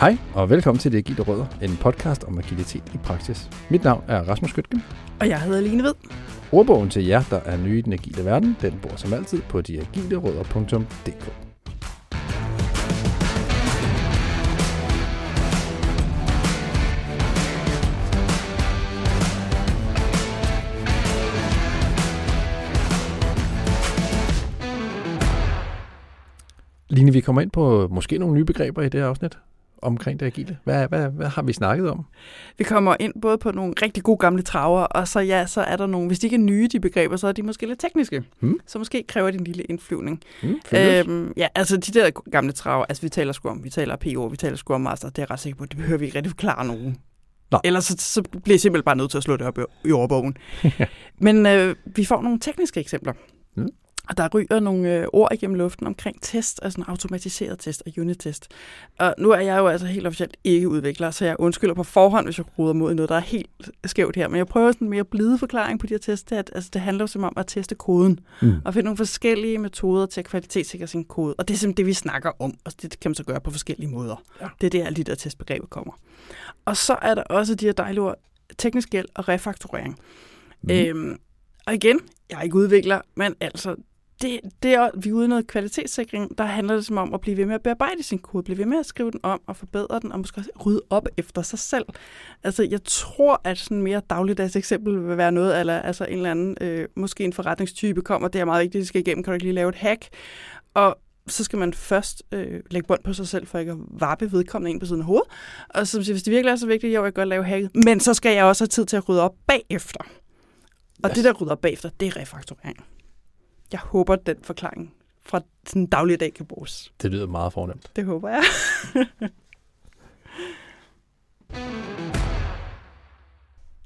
Hej og velkommen til Det Agile Rødder, en podcast om agilitet i praksis. Mit navn er Rasmus Skytgen. Og jeg hedder Line Ved. Ordbogen til jer, der er nye i den agile verden, den bor som altid på deagilerødder.dk. Line, vi kommer ind på måske nogle nye begreber i det her afsnit omkring det agile. Hvad, hvad, hvad har vi snakket om? Vi kommer ind både på nogle rigtig gode gamle traver, og så ja, så er der nogle, hvis de ikke er nye, de begreber, så er de måske lidt tekniske. Hmm? Så måske kræver de en lille indflyvning. Hmm, øhm, ja, altså de der gamle traver, altså vi taler om, vi taler PO, vi taler Scrum Master, det er jeg ret sikker på, det behøver vi ikke rigtig forklare nogen. Nå. Ellers så, så bliver jeg simpelthen bare nødt til at slå det op i, i ordbogen. Men øh, vi får nogle tekniske eksempler. Og der ryger nogle øh, ord igennem luften omkring test, altså en automatiseret test og unit-test. Og nu er jeg jo altså helt officielt ikke udvikler, så jeg undskylder på forhånd, hvis jeg ruder mod noget, der er helt skævt her. Men jeg prøver sådan en mere blide forklaring på de her tests. Det, at, altså, det handler jo simpelthen om at teste koden. Mm. Og finde nogle forskellige metoder til at kvalitetssikre sin kode. Og det er simpelthen det, vi snakker om. Og det kan man så gøre på forskellige måder. Ja. Det er der, alle de der testbegreber kommer. Og så er der også de her dejlige ord, teknisk gæld og refakturering. Mm. Øhm, og igen, jeg er ikke udvikler, men altså, det, det er, vi er ude i noget kvalitetssikring, der handler det som om at blive ved med at bearbejde sin kode, blive ved med at skrive den om og forbedre den, og måske også rydde op efter sig selv. Altså, jeg tror, at sådan mere dagligdags eksempel vil være noget, eller altså en eller anden, øh, måske en forretningstype kommer, det er meget vigtigt, det skal igennem, kan du ikke lige lave et hack? Og så skal man først øh, lægge bånd på sig selv, for ikke at varpe vedkommende ind på siden af hovedet. Og så siger, hvis det virkelig er så vigtigt, jo, jeg kan godt lave hacket, men så skal jeg også have tid til at rydde op bagefter. Og Yes. det, der rydder op bagefter, det er refakturering. Jeg håber, at den forklaring fra den daglige dag kan bruges. Det lyder meget fornemt. Det håber jeg.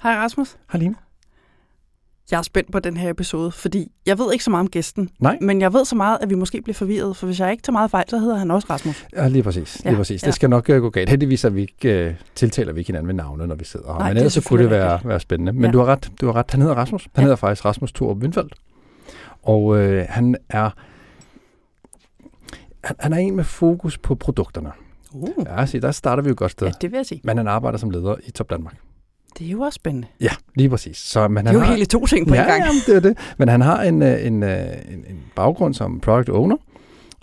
Hej Rasmus. Hej Line. Jeg er spændt på den her episode, fordi jeg ved ikke så meget om gæsten, Nej. men jeg ved så meget, at vi måske bliver forvirret, for hvis jeg ikke tager meget fejl, så hedder han også Rasmus. Ja, lige præcis. Lige Ja, præcis. ja. Det skal nok uh, gå galt. Heldigvis er vi ikke, uh, tiltaler vi ikke hinanden ved navne, når vi sidder her. Nej, Men det er ellers så kunne det være, være spændende. Men Ja. du har ret. Du har ret. Han hedder Rasmus. Han Ja. hedder faktisk Rasmus Thorup Windfeldt. Og uh, han er han, han er en med fokus på produkterne. Uh. Ja, se, der starter vi jo godt sted. Ja, det vil jeg sige. Men han arbejder som leder i Top Danmark. Det er jo også spændende. Ja, lige præcis. Så, men Det han er jo har, helt to ting på ja, en gang. Jamen, det er det. Men han har en, øh, en, øh, en, en baggrund som product owner,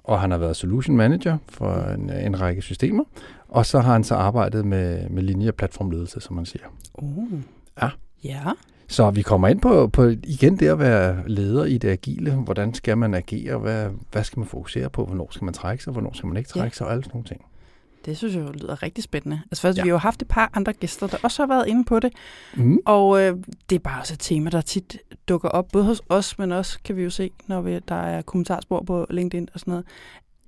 og han har været solution manager for en, øh, en række systemer, og så har han så arbejdet med, med linje- og platformledelse, som man siger. Uh. Ja. Ja. Så vi kommer ind på, på igen det at være leder i det agile. Hvordan skal man agere? Hvad, hvad skal man fokusere på? Hvornår skal man trække sig? Hvornår skal man ikke Ja. trække sig? Og alle sådan nogle ting. Det synes jeg jo lyder rigtig spændende. Altså først, Ja. ja. vi har jo haft et par andre gæster, der også har været inde på det. Mm. Og øh, det er bare også et tema, der tit dukker op, både hos os, men også kan vi jo se, når vi, der er kommentarspor på LinkedIn og sådan noget,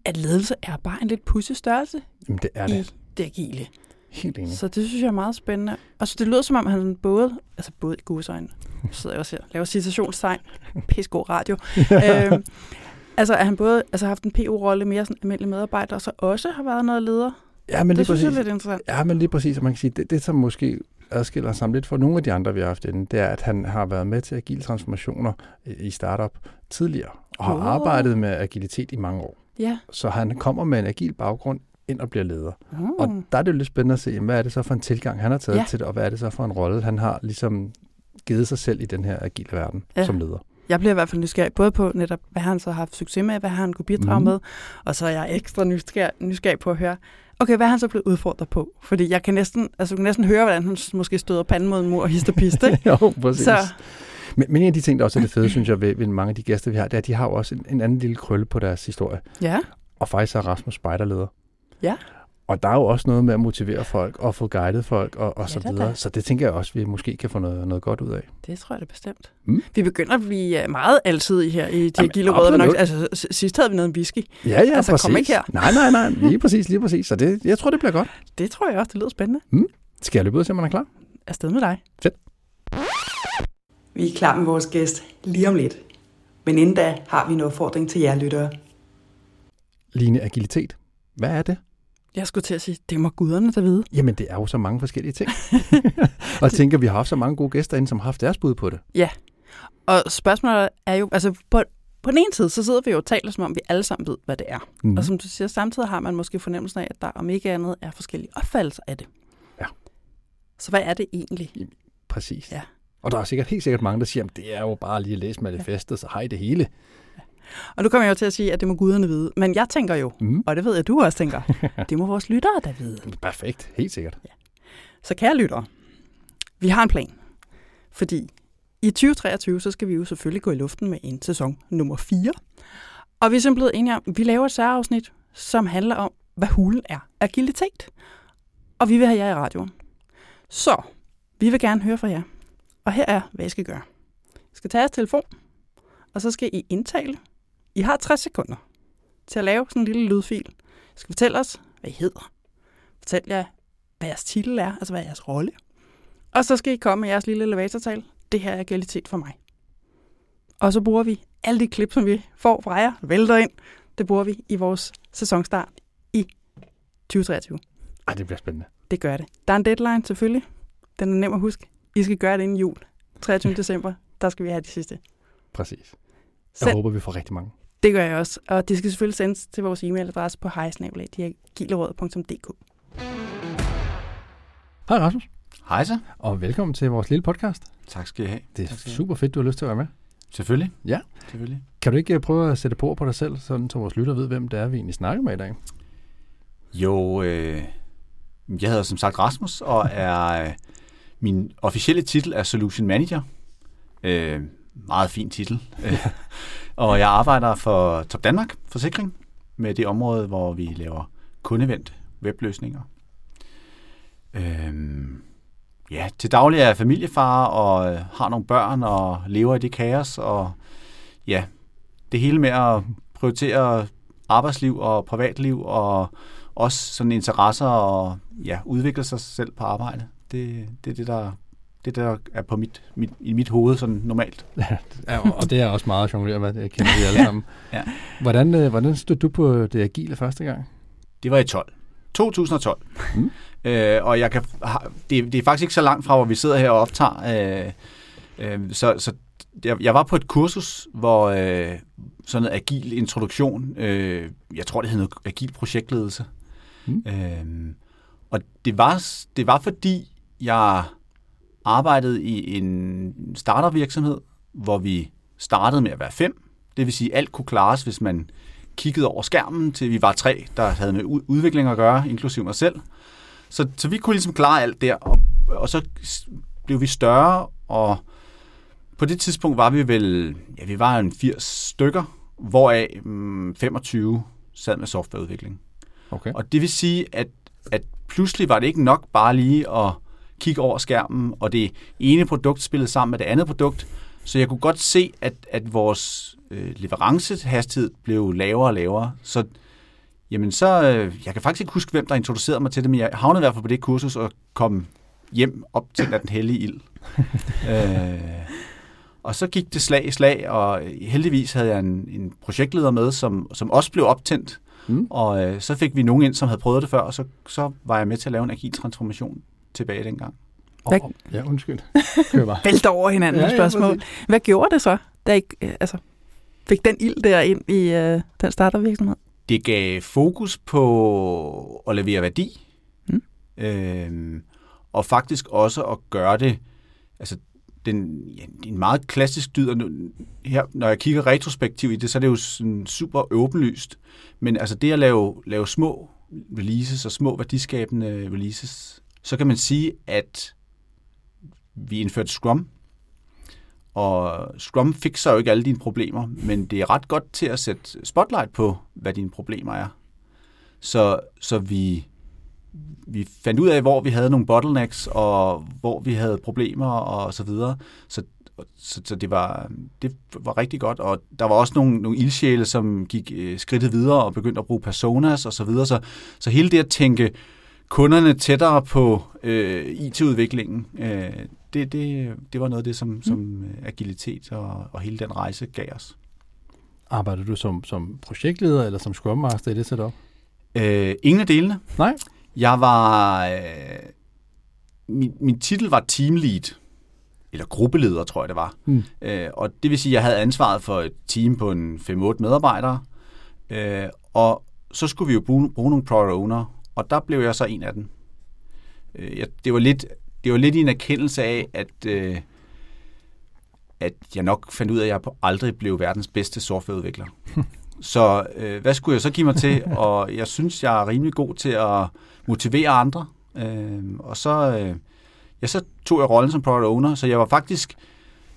at ledelse er bare en lidt pudsig størrelse Jamen, det er i det. det agile. Helt enig. Så det synes jeg er meget spændende. Og så det lyder som om, han både, altså både i godsøjne, sidder jeg også her, laver citationstegn, pissegod radio, øhm, altså at han både altså, har haft en PO-rolle, mere sådan almindelig medarbejder, og så også har været noget leder. Ja, men lige det synes jeg præcis. er lidt interessant. Ja, men lige præcis, og man kan sige, det, det som måske adskiller sig lidt fra nogle af de andre, vi har haft inde, det er, at han har været med til agile transformationer i- i startup tidligere, og har Åh. arbejdet med agilitet i mange år. Ja. Så han kommer med en agil baggrund ind og bliver leder. Mm. Og der er det jo lidt spændende at se, hvad er det så for en tilgang, han har taget Ja. til det, og hvad er det så for en rolle, han har ligesom givet sig selv i den her agile verden Ja. som leder. Jeg bliver i hvert fald nysgerrig, både på netop, hvad han så har haft succes med, hvad han kunne bidrage mm. med, og så er jeg ekstra nysgerrig, nysgerrig på at høre, okay, hvad er han så blevet udfordret på? Fordi jeg kan næsten, altså, jeg kan næsten høre, hvordan han måske støder panden mod en mur og hister piste. jo, præcis. så Men, men en af de ting, der også er det fede, synes jeg, ved, ved mange af de gæster, vi har, det er, at de har jo også en, en anden lille krølle på deres historie. ja, Og faktisk er Rasmus spejderleder. Ja. Og der er jo også noget med at motivere folk og få guidet folk og, og Ja, så videre. da. Så det tænker jeg også, vi måske kan få noget, noget godt ud af. det tror jeg da bestemt. Mm. Vi begynder at blive øh, meget alsidige her i de Jamen, gilde røde. absolut. Nok, altså, sidst havde vi noget whisky. Ja, ja, Altså, præcis. kom ikke her. Nej, nej, nej. Lige præcis, lige præcis. Så det, jeg tror, det bliver godt. Det tror jeg også, det lyder spændende. Skal jeg løbe ud og se, om man er klar? Afsted med dig. Fedt. Vi er klar med vores gæst lige om lidt. Men inden da har vi en opfordring til jer lyttere. Line agilitet. Hvad er det? Jeg skulle til at sige, det må guderne der vide. Jamen, det er jo så mange forskellige ting. og jeg tænker, vi har haft så mange gode gæster inde, som har haft deres bud på det. Og spørgsmålet er jo, altså, på, på den ene side, så sidder vi jo og taler, som om vi alle sammen ved, hvad det er. Mm. Og som du siger, samtidig har man måske fornemmelsen af, at der om ikke andet er forskellige opfattelser af det. Ja. Så hvad er det egentlig? Præcis. Ja. Og der er sikkert helt sikkert mange, der siger, at det er jo bare lige at læse manifestet, så har I det hele. Og nu kommer jeg jo til at sige, at det må guderne vide. Men jeg tænker jo, Mm. og det ved jeg, du også tænker, det må vores lyttere da vide. Perfekt, helt sikkert. Så kære lyttere, vi har en plan. Fordi i 2023, så skal vi jo selvfølgelig gå i luften med en sæson nummer 4. Og vi er simpelthen blevet enige om, at vi laver et særafsnit, som handler om, hvad hulen er. Agilitet. Og vi vil have jer i radioen. Så, vi vil gerne høre fra jer. Og her er, hvad I skal gøre. I skal tage jeres telefon, og så skal I indtale. I har 60 sekunder til at lave sådan en lille lydfil. I skal fortælle os, hvad I hedder. Fortæl jer, hvad jeres titel er, altså hvad er jeres rolle. Og så skal I komme med jeres lille elevatortal. Det her er agilitet for mig. Og så bruger vi alle de klip, som vi får fra jer, vælter ind. Det bruger vi i vores sæsonstart i 2023. Ej, det bliver spændende. Det gør det. Der er en deadline selvfølgelig. Den er nem at huske. I skal gøre det inden jul. 23. december, der skal vi have de sidste. Præcis. Jeg Send. håber, vi får rigtig mange. Det gør jeg også. Og det skal selvfølgelig sendes til vores e-mailadresse på hejsnabelag.diagileråd.dk. Hej Rasmus, Hej så. og velkommen til vores lille podcast. Tak skal I have. Det er Tak super fedt, du har lyst til at være med. Selvfølgelig. Ja. Selvfølgelig. Kan du ikke øh, prøve at sætte på på dig selv, sådan så vores lytter ved, hvem det er, vi egentlig snakker med i dag? Jo, øh, jeg hedder som sagt Rasmus, og er øh, min officielle titel er Solution Manager. Øh, meget fin titel. Og jeg arbejder for Top Danmark Forsikring med det område, hvor vi laver kundevendt webløsninger. Øhm, ja, til daglig er jeg familiefar og øh, har nogle børn og lever i det kaos. Og ja, det hele med at prioritere arbejdsliv og privatliv og også sådan interesser og ja, udvikle sig selv på arbejde. Det, det er det, der, det, der er på mit, mit, i mit hoved sådan normalt. Ja, og det er også meget jongleret med, det kender vi alle sammen. Ja. Hvordan, øh, hvordan stod du på det agile første gang? Det var i 12. 2012. Mm. Øh, og jeg kan, det, det er faktisk ikke så langt fra, hvor vi sidder her og optager. Øh, øh, så så jeg, jeg var på et kursus, hvor øh, sådan noget agil introduktion, øh, jeg tror det hed noget agil projektledelse. Mm. Øh, og det var, det var fordi, jeg arbejdede i en startup-virksomhed, hvor vi startede med at være fem. Det vil sige, at alt kunne klares, hvis man kiggede over skærmen, til vi var tre, der havde med ud- udvikling at gøre, inklusive mig selv. Så, så vi kunne ligesom klare alt der, og, og så blev vi større, og på det tidspunkt var vi vel, ja, vi var en 80 stykker, hvoraf mm, 25 sad med softwareudvikling. Okay. Og det vil sige, at, at pludselig var det ikke nok bare lige at kigge over skærmen, og det ene produkt spillede sammen med det andet produkt. Så jeg kunne godt se, at, at vores øh, leverancehastighed blev lavere og lavere. Så jamen så, øh, jeg kan faktisk ikke huske, hvem der introducerede mig til det, men jeg havnede i hvert fald på det kursus og kom hjem op til den hellige ild. øh, og så gik det slag i slag, og heldigvis havde jeg en, en projektleder med, som, som også blev optændt. Mm. Og øh, så fik vi nogen ind, som havde prøvet det før, og så, så var jeg med til at lave en agil transformation tilbage dengang. Hvad- Oh, ja, undskyld. Kør bare. Vælter over hinanden med spørgsmål. præcis. Hvad gjorde det så, da I øh, altså, fik den ild der ind i øh, den startervirksomhed? Det gav fokus på at levere værdi, Mm. øhm, og faktisk også at gøre det, altså den, ja, en meget klassisk dyd, og nu- her, når jeg kigger retrospektivt i det, så er det jo sådan super åbenlyst, men altså det at lave, lave små releases og små værdiskabende releases, så kan man sige, at vi indførte Scrum, og Scrum fikser jo ikke alle dine problemer, men det er ret godt til at sætte spotlight på, hvad dine problemer er. Så, så vi, vi fandt ud af, hvor vi havde nogle bottlenecks, og hvor vi havde problemer, og så videre. Så, så, så det, var, det var rigtig godt, og der var også nogle, nogle ildsjæle, som gik øh, skridtet videre og begyndte at bruge personas og så videre. Så, så hele det at tænke kunderne tættere på øh, IT-udviklingen, øh, det, det, det var noget af det, som, som øh, agilitet og, og hele den rejse gav os. Arbejder du som, som projektleder eller som Scrum Master i det setup? Øh, ingen af delene. Nej. Jeg var... Øh, min, min titel var team lead. eller gruppeleder, tror jeg det var. Mm. Øh, og det vil sige, at jeg havde ansvaret for et team på en 5-8 medarbejdere, øh, og så skulle vi jo bruge, bruge nogle product owner, og der blev jeg så en af dem. Øh, jeg, det, var lidt, det var lidt i en erkendelse af, at, øh, at jeg nok fandt ud af, at jeg aldrig blev verdens bedste softwareudvikler. så øh, hvad skulle jeg så give mig til? Og jeg synes, jeg er rimelig god til at motivere andre. Øh, og så, øh, ja, så tog jeg rollen som product owner, så jeg var faktisk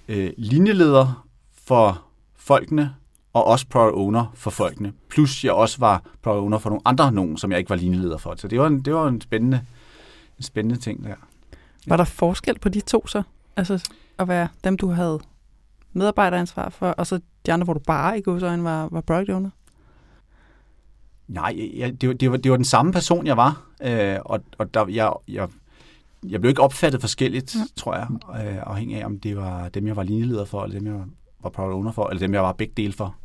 øh, linjeleder for folkene, og også product owner for folkene. Plus jeg også var product owner for nogle andre nogen, som jeg ikke var linjeleder for. Så det var en, det var en spændende, en spændende ting der. Var der forskel på de to så? Altså at være dem, du havde medarbejderansvar for, og så de andre, hvor du bare i godsøjne var, var product owner? Nej, jeg, det, var, det, var, det var den samme person, jeg var. Øh, og og der, jeg, jeg, jeg blev ikke opfattet forskelligt, ja. tror jeg, øh, afhængig af, om det var dem, jeg var linjeleder for, eller dem, jeg var product owner for, eller dem, jeg var begge dele for.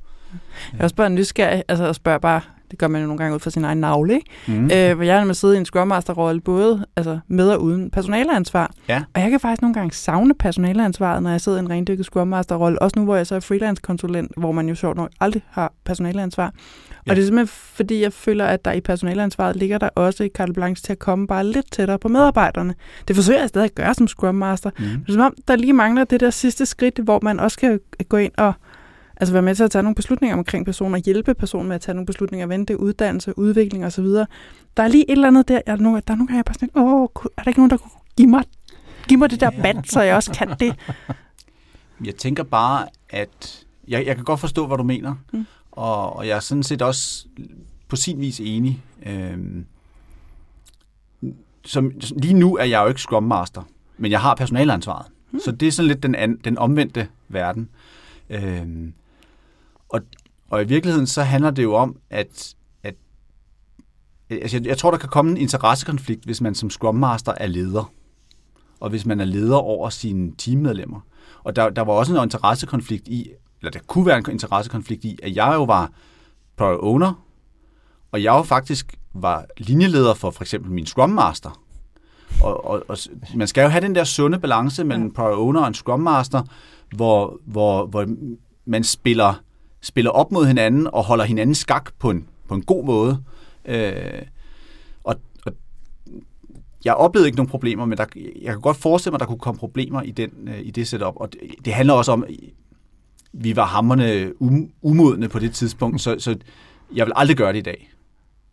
Jeg er også bare nysgerrig, altså jeg spørger bare, det gør man jo nogle gange ud fra sin egen navle, ikke? Mm. Øh, hvor jeg er med sidde i en Scrum Master-rolle, både altså, med og uden personaleansvar. Ja. Og jeg kan faktisk nogle gange savne personaleansvaret, når jeg sidder i en rendykket Scrum Master-rolle. Også nu, hvor jeg så er freelance-konsulent, hvor man jo sjovt nok aldrig har personaleansvar. Ja. Og det er simpelthen, fordi jeg føler, at der i personaleansvaret ligger der også carte blanche til at komme bare lidt tættere på medarbejderne. Det forsøger jeg stadig at gøre som Scrum Master. Mm. Er som om, der lige mangler det der sidste skridt, hvor man også kan gå ind og altså være med til at tage nogle beslutninger omkring personer, hjælpe personen med at tage nogle beslutninger, vente uddannelse, udvikling osv. Der er lige et eller andet der, jeg, der er nogle gange, jeg bare sådan, åh, er der ikke nogen, der kunne give mig, give mig det der band, så jeg også kan det? Jeg tænker bare, at jeg, jeg kan godt forstå, hvad du mener, mm. og, og jeg er sådan set også på sin vis enig. Øhm, som, lige nu er jeg jo ikke Scrum Master, men jeg har personalansvaret. Mm. Så det er sådan lidt den, an, den omvendte verden. Øhm, og, og i virkeligheden så handler det jo om, at, at altså jeg, jeg tror, der kan komme en interessekonflikt, hvis man som Scrum Master er leder, og hvis man er leder over sine teammedlemmer. Og der, der var også en interessekonflikt i, eller der kunne være en interessekonflikt i, at jeg jo var product owner, og jeg jo faktisk var linjeleder for for eksempel min Scrum Master. Og, og, og man skal jo have den der sunde balance mellem product owner og en Scrum Master, hvor, hvor, hvor man spiller, spiller op mod hinanden og holder hinanden skak på en, på en god måde. Øh, og, og jeg oplevede ikke nogen problemer, men der, jeg kan godt forestille mig, at der kunne komme problemer i, den, øh, i det setup. Og det, det handler også om, vi var hammerne um, umodne på det tidspunkt, så, så jeg vil aldrig gøre det i dag,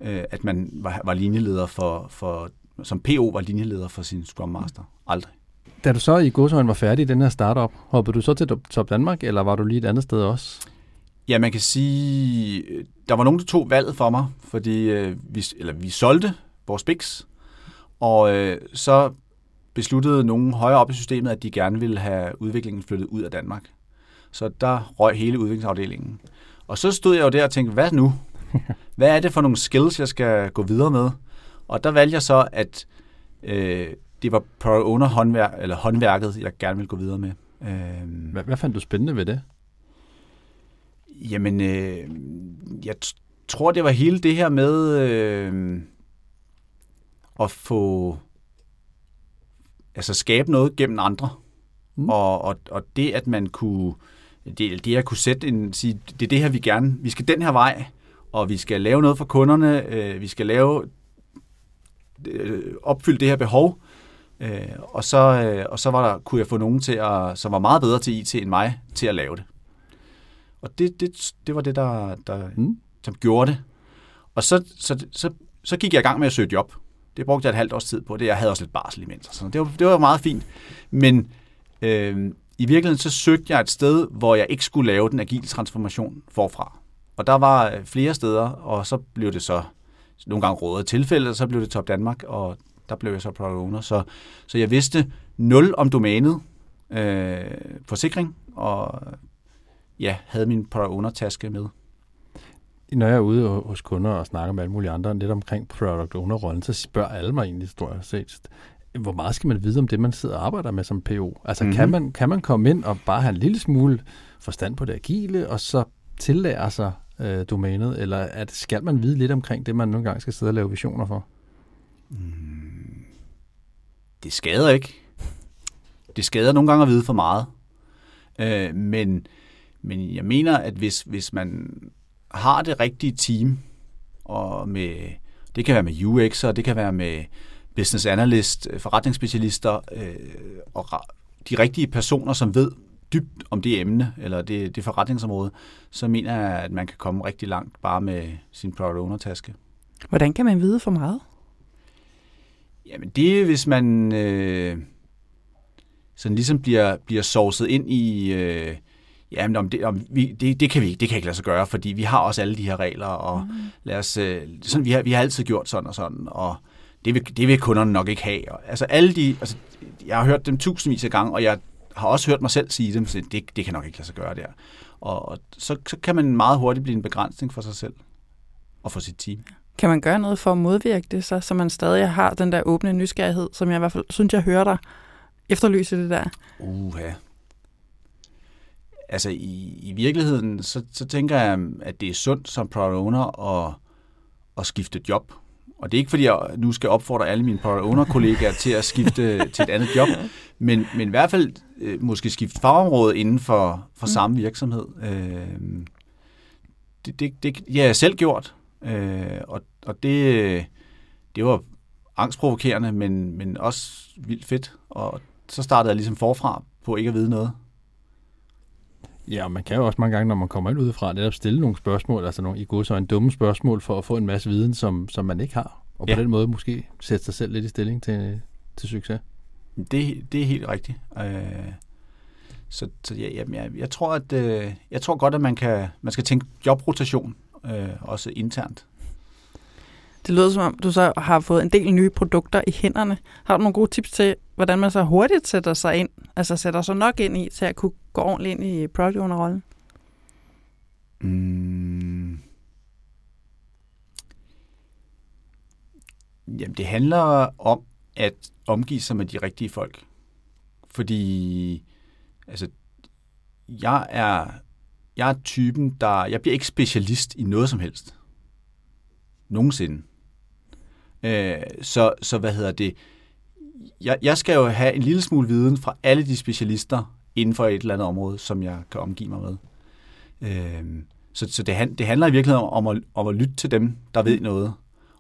øh, at man var, var linjeleder for, for, som PO var linjeleder for sin Scrum Master. Aldrig. Da du så i Godsøjen var færdig i den her startup, hoppede du så til Top Danmark, eller var du lige et andet sted også? Ja, man kan sige, der var nogen, der tog valget for mig, fordi øh, vi, eller vi solgte vores Bix, og øh, så besluttede nogen højere op i systemet, at de gerne ville have udviklingen flyttet ud af Danmark. Så der røg hele udviklingsafdelingen. Og så stod jeg jo der og tænkte, hvad nu? Hvad er det for nogle skills, jeg skal gå videre med? Og der valgte jeg så, at øh, det var product owner håndværk, eller håndværket, jeg gerne ville gå videre med. Øh, hvad, hvad fandt du spændende ved det? Jamen, øh, jeg tror, det var hele det her med øh, at få, altså skabe noget gennem andre. Mm. Og, og, og det, at man kunne, det, det at kunne sætte en, sige, det er det her, vi gerne, vi skal den her vej, og vi skal lave noget for kunderne, øh, vi skal lave, øh, opfylde det her behov, øh, og så, øh, og så var der, kunne jeg få nogen til at, som var meget bedre til IT end mig, til at lave det. Og det, det, det var det, der, der mm. som gjorde det. Og så, så, så, så gik jeg i gang med at søge job. Det brugte jeg et halvt års tid på. Det, jeg havde også lidt barsel imens. Så det var, det var meget fint. Men øh, i virkeligheden så søgte jeg et sted, hvor jeg ikke skulle lave den agile transformation forfra. Og der var flere steder, og så blev det så nogle gange rådet tilfælde, og så blev det Top Danmark, og der blev jeg så product owner. Så, så jeg vidste nul om domænet, øh, forsikring, og ja, havde min product owner-taske med. Når jeg er ude hos kunder og snakker med alle mulige andre lidt omkring product owner-rollen, så spørger alle mig egentlig, tror jeg set, hvor meget skal man vide om det, man sidder og arbejder med som PO? Altså mm-hmm. kan, man, kan man komme ind og bare have en lille smule forstand på det agile, og så tillære sig øh, domænet, eller at, skal man vide lidt omkring det, man nogle gange skal sidde og lave visioner for? Mm. Det skader ikke. det skader nogle gange at vide for meget. Øh, men, men jeg mener, at hvis, hvis man har det rigtige team, og med, det kan være med UX'er, det kan være med business analyst, forretningsspecialister, øh, og de rigtige personer, som ved dybt om det emne, eller det, det forretningsområde, så mener jeg, at man kan komme rigtig langt bare med sin product owner-taske. Hvordan kan man vide for meget? Jamen det er, hvis man øh, sådan ligesom bliver, bliver sovset ind i, øh, jamen om det, om vi, det, det, kan vi ikke, det kan ikke lade sig gøre, fordi vi har også alle de her regler, og mm. lad os, øh, sådan, vi, har, vi har altid gjort sådan og sådan, og det vil, det vil kunderne nok ikke have. Og, altså alle de, altså, jeg har hørt dem tusindvis af gange, og jeg har også hørt mig selv sige dem, så det, det kan nok ikke lade sig gøre der. Og, og så, så kan man meget hurtigt blive en begrænsning for sig selv og for sit team. Kan man gøre noget for at modvirke det så, så man stadig har den der åbne nysgerrighed, som jeg i hvert fald synes, jeg hører dig efterlyse det der? Uha. Altså i, i virkeligheden, så, så tænker jeg, at det er sundt som product owner at, at skifte job. Og det er ikke, fordi jeg nu skal opfordre alle mine product owner-kollegaer til at skifte til et andet job, men, men i hvert fald øh, måske skifte fagområde inden for, for mm. samme virksomhed. Øh, det, det, det, det har jeg selv gjort, øh, og, og det, det var angstprovokerende, men, men også vildt fedt. Og så startede jeg ligesom forfra på ikke at vide noget. Ja, og man kan jo også mange gange, når man kommer ind udefra, netop stille nogle spørgsmål, altså nogle i god så en dumme spørgsmål, for at få en masse viden, som, som man ikke har. Og på ja. den måde måske sætte sig selv lidt i stilling til, til succes. Det, det er helt rigtigt. Øh, så, så ja, jamen, jeg, jeg, tror, at, øh, jeg tror godt, at man, kan, man skal tænke jobrotation, øh, også internt. Det lyder som om, du så har fået en del nye produkter i hænderne. Har du nogle gode tips til, hvordan man så hurtigt sætter sig ind, altså sætter sig nok ind i, til at kunne går ordentligt ind i product owner-rollen? Mm. Jamen, det handler om at omgive sig med de rigtige folk. Fordi, altså, jeg er, jeg er typen, der, jeg bliver ikke specialist i noget som helst. Nogensinde. Øh, så, så hvad hedder det? Jeg, jeg skal jo have en lille smule viden fra alle de specialister inden for et eller andet område, som jeg kan omgive mig med. Øh, så så det, det handler i virkeligheden om at, om at lytte til dem, der ved noget.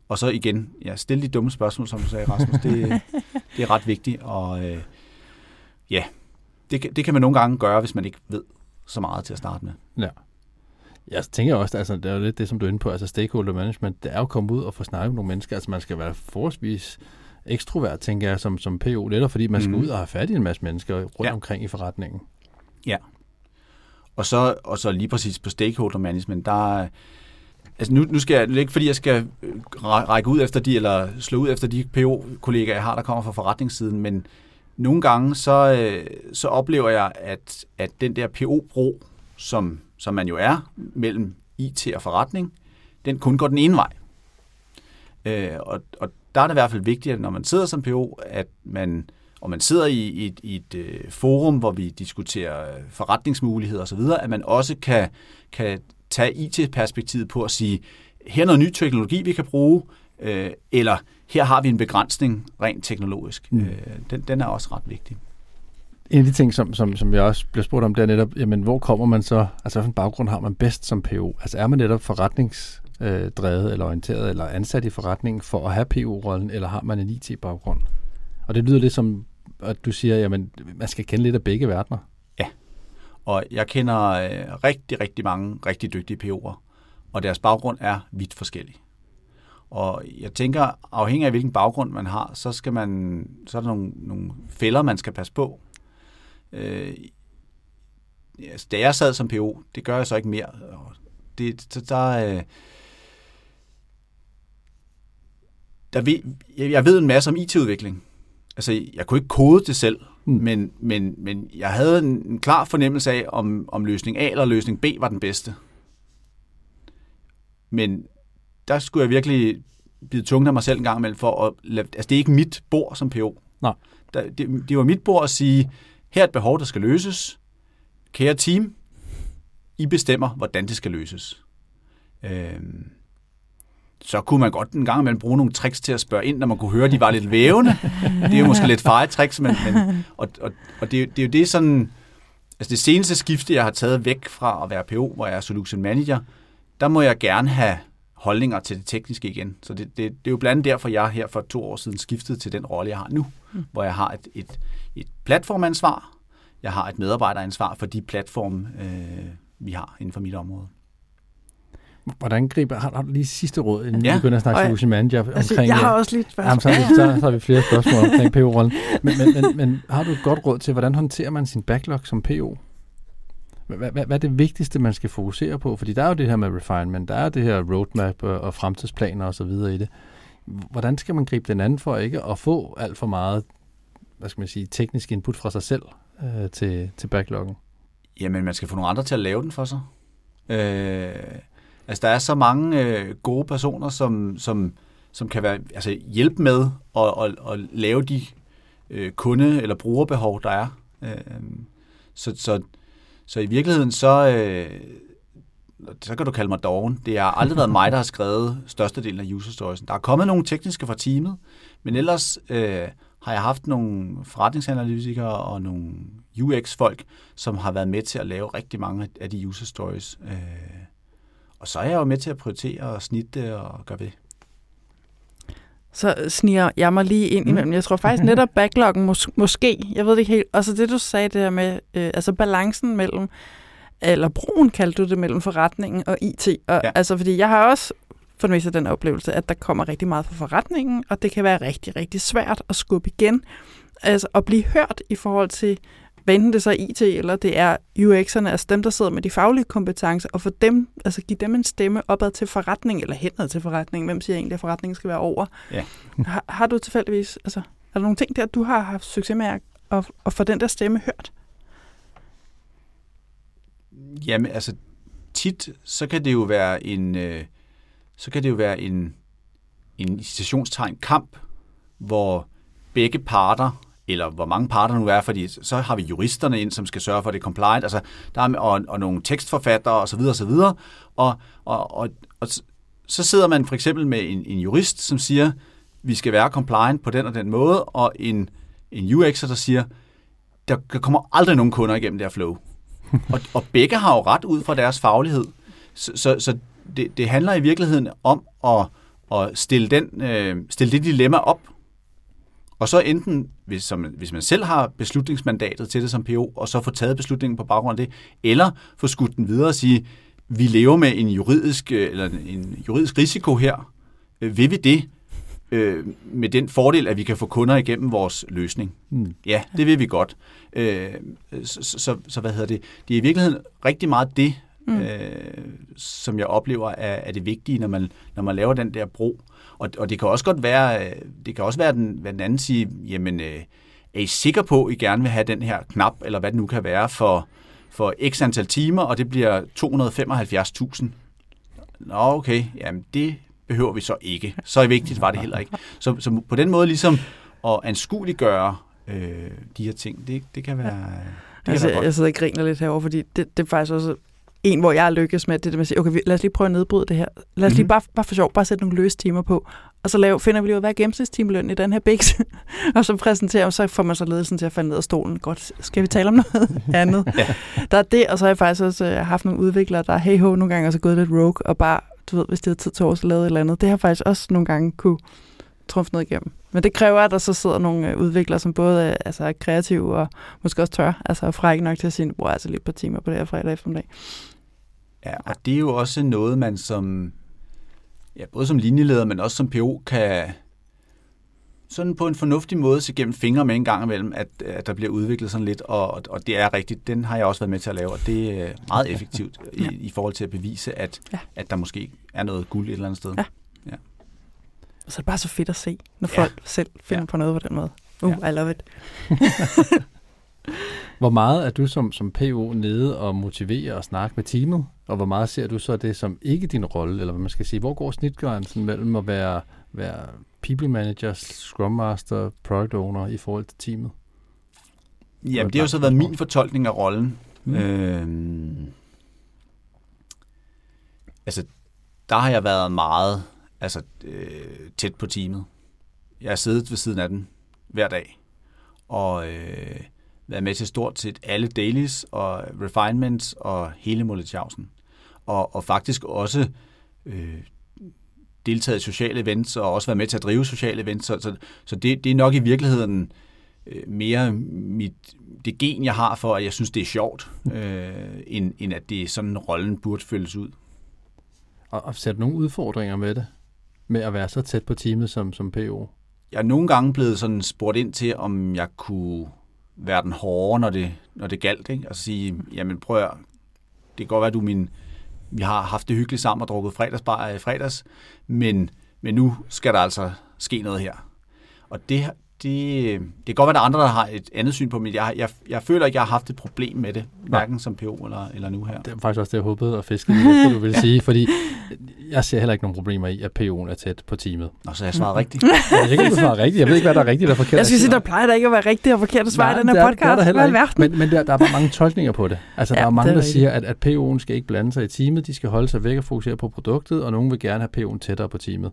Og så igen, ja, stille de dumme spørgsmål, som du sagde, Rasmus. Det, det er ret vigtigt. Og øh, ja, det, det kan man nogle gange gøre, hvis man ikke ved så meget til at starte med. Ja. Jeg tænker også, altså det er jo lidt det, som du er inde på, altså stakeholder management, det er jo kommet ud og få snakket med nogle mennesker, altså man skal være forholdsvis ekstrovert, tænker jeg, som, som PO, netop fordi man skal mm. ud og have fat i en masse mennesker rundt ja. omkring i forretningen. Ja. Og så, og så lige præcis på stakeholder management, der Altså nu, nu skal jeg, det er ikke fordi, jeg skal øh, række ud efter de, eller slå ud efter de PO-kollegaer, jeg har, der kommer fra forretningssiden, men nogle gange, så, øh, så oplever jeg, at, at den der PO-bro, som som man jo er, mellem IT og forretning, den kun går den ene vej. Øh, og, og der er det i hvert fald vigtigt, at når man sidder som PO, at man, og man sidder i, et, i et øh, forum, hvor vi diskuterer forretningsmuligheder osv., at man også kan, kan tage IT-perspektivet på at sige, her er noget ny teknologi, vi kan bruge, øh, eller her har vi en begrænsning rent teknologisk. Mm. Øh, den, den er også ret vigtig en af de ting, som, som, som jeg også bliver spurgt om, det er netop, jamen, hvor kommer man så, altså hvilken baggrund har man bedst som PO? Altså er man netop Øh, drevet eller orienteret eller ansat i forretningen for at have PO-rollen, eller har man en IT-baggrund? Og det lyder lidt som, at du siger, jamen man skal kende lidt af begge verdener. Ja, og jeg kender øh, rigtig, rigtig mange rigtig dygtige PO'er, og deres baggrund er vidt forskellig. Og jeg tænker, afhængig af hvilken baggrund man har, så skal man, så er der nogle, nogle fælder, man skal passe på. Øh, altså, da jeg sad som PO, det gør jeg så ikke mere. Det, der, øh, der ved, jeg ved en masse om IT-udvikling. Altså, jeg kunne ikke kode det selv, mm. men, men, men jeg havde en, en klar fornemmelse af, om, om løsning A eller løsning B var den bedste. Men der skulle jeg virkelig bide tungen af mig selv en gang imellem for at... Altså, det er ikke mit bord som PO. Nej. Der, det, det var mit bord at sige, her er et behov, der skal løses. Kære team, I bestemmer, hvordan det skal løses. Øhm, så kunne man godt en gang imellem bruge nogle tricks til at spørge ind, når man kunne høre, at de var lidt vævende. det er jo måske lidt feje tricks, men, men og, og, og det, det er jo det sådan, altså det seneste skifte, jeg har taget væk fra at være PO, hvor jeg er solution manager, der må jeg gerne have holdninger til det tekniske igen. Så det, det, det er jo blandt andet derfor, jeg her for to år siden skiftede til den rolle, jeg har nu, mm. hvor jeg har et, et, et platformansvar, jeg har et medarbejderansvar for de platforme, øh, vi har inden for mit område. Hvordan griber, har, har du lige sidste råd, inden ja. vi begynder at snakke solution manager omkring... Altså, jeg har også lidt spørgsmål. Jamen, så, har vi, så, så har vi flere spørgsmål omkring PO-rollen. Men, men, men, men har du et godt råd til, hvordan håndterer man sin backlog som PO? Hvad, hvad, hvad er det vigtigste, man skal fokusere på? Fordi der er jo det her med refinement, der er det her roadmap og, og fremtidsplaner osv. i det. Hvordan skal man gribe den anden for ikke at få alt for meget hvad skal man sige, teknisk input fra sig selv øh, til, til backloggen? Jamen, man skal få nogle andre til at lave den for sig. Øh, altså, der er så mange øh, gode personer, som, som, som kan være, altså, hjælpe med at, at, at lave de øh, kunde- eller brugerbehov, der er. Øh, så, så så i virkeligheden, så, øh, så kan du kalde mig doven. Det har aldrig været mig, der har skrevet størstedelen af user stories. Der er kommet nogle tekniske fra teamet, men ellers øh, har jeg haft nogle forretningsanalytikere og nogle UX-folk, som har været med til at lave rigtig mange af de user stories. Øh, og så er jeg jo med til at prioritere og snitte og gøre ved så sniger jeg mig lige ind mm. imellem. Jeg tror faktisk netop backloggen mås- måske, jeg ved det ikke helt, og så det du sagde der med, øh, altså balancen mellem, eller broen kaldte du det, mellem forretningen og IT. Og, ja. Altså fordi jeg har også for det meste den oplevelse, at der kommer rigtig meget fra forretningen, og det kan være rigtig, rigtig svært at skubbe igen, altså at blive hørt i forhold til hvad enten det så er IT, eller det er UX'erne, altså dem, der sidder med de faglige kompetencer, og for dem, altså give dem en stemme opad til forretning, eller henad til forretning. Hvem siger egentlig, at forretningen skal være over? Ja. har, har du tilfældigvis, altså, er der nogle ting der, du har haft succes med at, at, få den der stemme hørt? Jamen, altså, tit, så kan det jo være en, øh, så kan det jo være en, en citationstegn kamp, hvor begge parter eller hvor mange parter nu er, fordi så har vi juristerne ind, som skal sørge for, at det er compliant, altså, der er, og, og nogle tekstforfattere osv. osv. Og, og, og, og, og så sidder man for eksempel med en, en jurist, som siger, vi skal være compliant på den og den måde, og en, en UX'er, der siger, der, der kommer aldrig nogen kunder igennem det her flow. og, og begge har jo ret ud fra deres faglighed. Så, så, så det, det handler i virkeligheden om at, at stille, den, øh, stille det dilemma op, og så enten, hvis, som, hvis man selv har beslutningsmandatet til det som PO, og så få taget beslutningen på baggrund af det, eller få skudt den videre og sige, vi lever med en juridisk, øh, eller en juridisk risiko her. Øh, vil vi det? Øh, med den fordel, at vi kan få kunder igennem vores løsning. Mm. Ja, det vil vi godt. Øh, så, så, så hvad hedder det? Det er i virkeligheden rigtig meget det, mm. øh, som jeg oplever er, er det vigtige, når man, når man laver den der bro. Og, og det kan også godt være, det kan også være, den, hvad den anden siger, jamen, øh, er I sikre på, at I gerne vil have den her knap, eller hvad det nu kan være, for, for x antal timer, og det bliver 275.000? Nå, okay, jamen det behøver vi så ikke. Så vigtigt var det heller ikke. Så, så på den måde ligesom at anskueliggøre øh, de her ting, det, det kan være... Det altså, kan være jeg sidder og griner lidt herover, fordi det, det er faktisk også en, hvor jeg lykkes med det, det med at sige, okay, lad os lige prøve at nedbryde det her. Lad os mm-hmm. lige mhm. bare, bare for sjov, bare sætte nogle løse timer på, og så lave, finder vi lige ud, hvad er gennemsnitstimeløn i den her biks, og så præsenterer, og så får man så ledelsen til at falde ned af stolen. Godt, skal vi tale om noget andet? ja. Der er det, og så har jeg faktisk også uh, haft nogle udviklere, der hey ho nogle gange også gået lidt rogue, og bare, du ved, hvis det er tid til års, lavet et eller andet. Det har faktisk også nogle gange kunne trumfe noget igennem. Men det kræver, at der så sidder nogle øh, udviklere, som både er, altså, er kreative og måske også tør, altså er frække nok til at sige, bruger altså lige et par timer på det her fredag eftermiddag. Ja, og det er jo også noget, man som, ja, både som linjeleder, men også som PO, kan sådan på en fornuftig måde se gennem fingre med en gang imellem, at, at der bliver udviklet sådan lidt, og, og det er rigtigt. Den har jeg også været med til at lave, og det er meget effektivt ja. i, i forhold til at bevise, at, ja. at der måske er noget guld et eller andet sted. Ja. ja. Og så er det bare så fedt at se, når ja. folk selv finder ja. på noget på den måde. Uh, ja. I love it. Hvor meget er du som, som PO nede og motivere og snakke med teamet? Og hvor meget ser du så det som ikke din rolle? Eller hvad man skal sige, hvor går snitgrænsen mellem at være, være people manager, scrum master, product owner i forhold til teamet? Jamen, det har jo så været min fortolkning af rollen. Mm. Øhm, altså, der har jeg været meget altså øh, tæt på teamet. Jeg har siddet ved siden af den hver dag, og øh, været med til stort set alle dailies og refinements og hele Molletjavsen. Og, og faktisk også øh, deltaget i sociale events og også været med til at drive sociale events. Så, så, så det, det er nok i virkeligheden øh, mere mit, det gen, jeg har for, at jeg synes, det er sjovt, øh, end, end at det er sådan, rollen burde føles ud. Og, og du nogle udfordringer med det? Med at være så tæt på teamet som, som PO? Jeg er nogle gange blevet sådan spurgt ind til, om jeg kunne være den hårde, når det, når det galt. Ikke? Altså sige, jamen prøv at, det kan godt være, at du min, vi har haft det hyggeligt sammen og drukket fredagsbar i fredags, men, men nu skal der altså ske noget her. Og det, det, det kan godt være, at der andre, der har et andet syn på, men jeg, jeg, jeg føler ikke, jeg har haft et problem med det, hverken som PO eller, eller nu her. Det er faktisk også det, jeg håbede at fiske det, du vil sige, fordi jeg ser heller ikke nogen problemer i, at PO'en er tæt på teamet. Nå, så jeg svaret rigtigt. jeg kan ikke svare rigtigt. Jeg ved ikke, hvad der er rigtigt og forkert. Jeg skal sige, der plejer der ikke at være rigtigt og forkert at svare i den her podcast. Det er der heller ikke. Men, men der, der er bare mange tolkninger på det. Altså, ja, der er mange, er der siger, at, at PO'en skal ikke blande sig i teamet. De skal holde sig væk og fokusere på produktet, og nogen vil gerne have PO'en tættere på teamet.